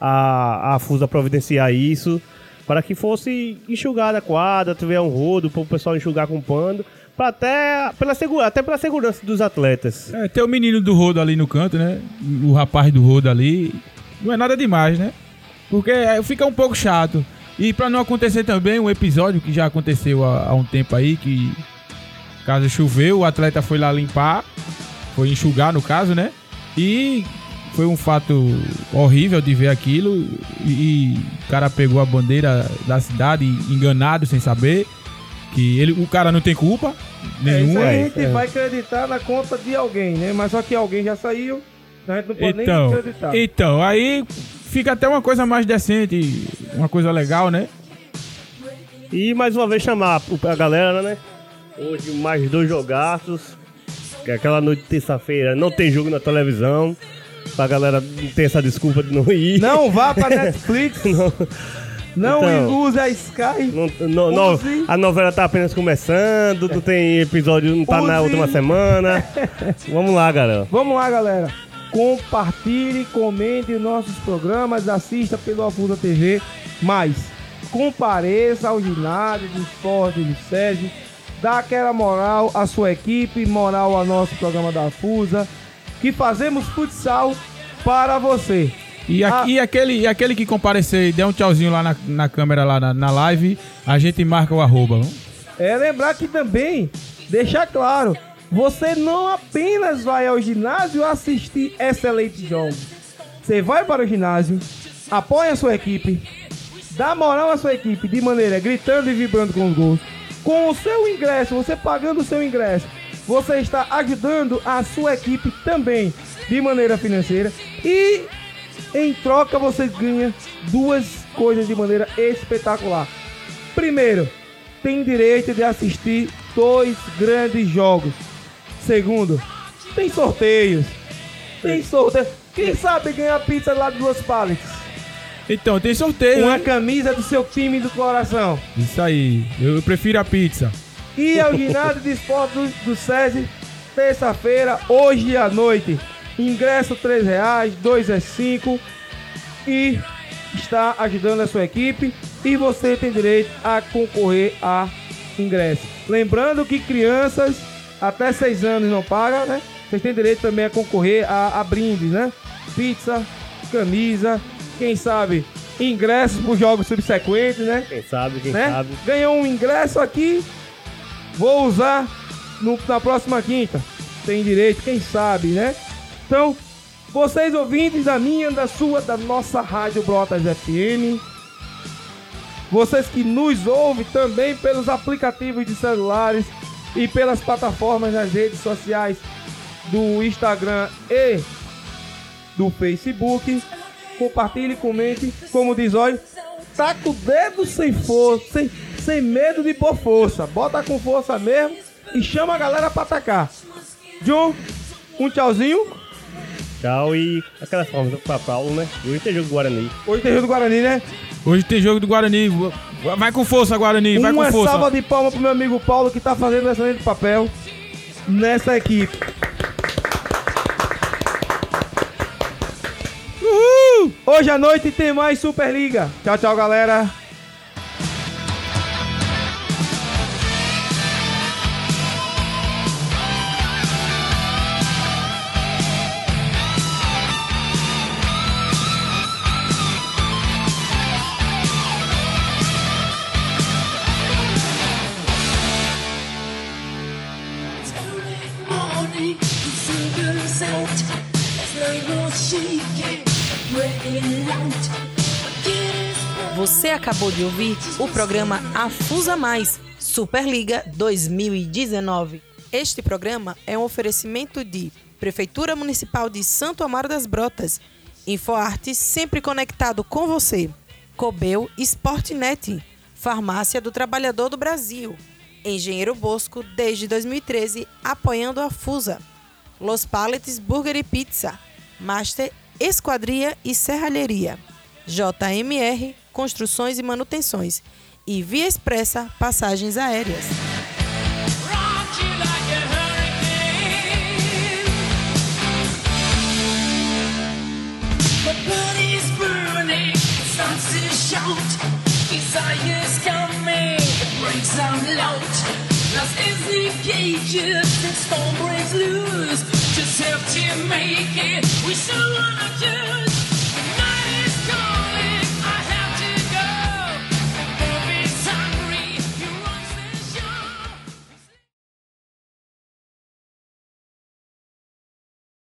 a, a FUSA providenciar isso, para que fosse enxugada a quadra, tiver um rodo para o pessoal enxugar com pano, pra até, pela segura, até pela segurança dos atletas. É, tem o menino do rodo ali no canto, né? O rapaz do rodo ali. Não é nada demais, né? Porque fica um pouco chato. E pra não acontecer também um episódio que já aconteceu há, há um tempo aí, que caso choveu, o atleta foi lá limpar, foi enxugar no caso, né? E foi um fato horrível de ver aquilo. E, e o cara pegou a bandeira da cidade enganado, sem saber. Que ele, o cara não tem culpa É, isso nenhuma. aí a é, gente é. vai acreditar na conta de alguém, né? Mas só que alguém já saiu, então a gente não pode Então, nem acreditar. então, aí fica até uma coisa mais decente, uma coisa legal, né? E mais uma vez chamar a galera, né? Hoje mais dois jogaços. Que é aquela noite de terça-feira não tem jogo na televisão. Pra galera não ter essa desculpa de não ir. Não vá pra Netflix, Não, não Então. use a Sky. não- Use. a novela tá apenas começando, não tem episódio, não tá na Use. última semana. Vamos lá, galera. Vamos lá, galera. Compartilhe, comente nossos programas, assista pelo Afusa TV, mas compareça ao ginásio do esporte do SESI, dá aquela moral à sua equipe, moral ao nosso programa da Afusa, que fazemos futsal para você. E, a- Ah. e aquele, e aquele que comparecer e der um tchauzinho lá na, na câmera, lá na, na live, a gente marca o arroba. não? É lembrar que também, deixar claro, você não apenas vai ao ginásio assistir excelentes jogos. Você vai para o ginásio, apoia a sua equipe, dá moral à sua equipe de maneira gritando e vibrando com os gols. Com o seu ingresso, você pagando o seu ingresso, você está ajudando a sua equipe também de maneira financeira e em troca você ganha duas coisas de maneira espetacular. Primeiro, tem direito de assistir dois grandes jogos. Segundo, tem sorteios. Tem sorteio. Quem sabe ganhar pizza lá de duas pallets? Então, tem sorteio, Uma né? camisa do seu time do coração. Isso aí. Eu prefiro a pizza. E ao ginásio de esporte do, SESI, terça-feira, hoje à noite. Ingresso 3 reais, 2 é 5 e está ajudando a sua equipe e você tem direito a concorrer a ingresso. Lembrando que crianças até 6 anos não pagam, né? vocês têm direito também a concorrer a, a brindes, né? Pizza, camisa, quem sabe ingressos para os jogos subsequentes, né? Quem sabe, quem né? sabe. Ganhou um ingresso aqui, vou usar no- na próxima quinta. Tem direito, quem sabe, né? Então, vocês ouvintes da minha, da sua, da nossa Rádio Brotas FM, vocês que nos ouvem também pelos aplicativos de celulares e pelas plataformas nas redes sociais do Instagram e do Facebook. Compartilhe, comente, como diz olha, com o dedo sem força, sem, sem medo de pôr força. Bota com força mesmo e chama a galera pra atacar. John, um tchauzinho. Tchau e aquela forma pra Paulo, né? E hoje tem jogo do Guarani. Hoje tem Rio do Guarani, né? Hoje tem jogo do Guarani. Vai com força, Guarani. Vai Uma com força. salva de palmas pro meu amigo Paulo que tá fazendo um excelente papel nessa equipe. Hoje à noite tem mais Superliga. Tchau, tchau, galera. Acabou de ouvir o programa Afusa Mais, Superliga 2019. Este programa é um oferecimento de Prefeitura Municipal de Santo Amaro das Brotas, InfoArte sempre conectado com você, Cobel Sportnet, Farmácia do Trabalhador do Brasil, Engenheiro Bosco desde 2013 apoiando a Fusa, Los Paletes Burger e Pizza, Master Esquadria e Serralheria, JMR construções e manutenções, e, via expressa, passagens aéreas. Just have to make it. We still wanna do.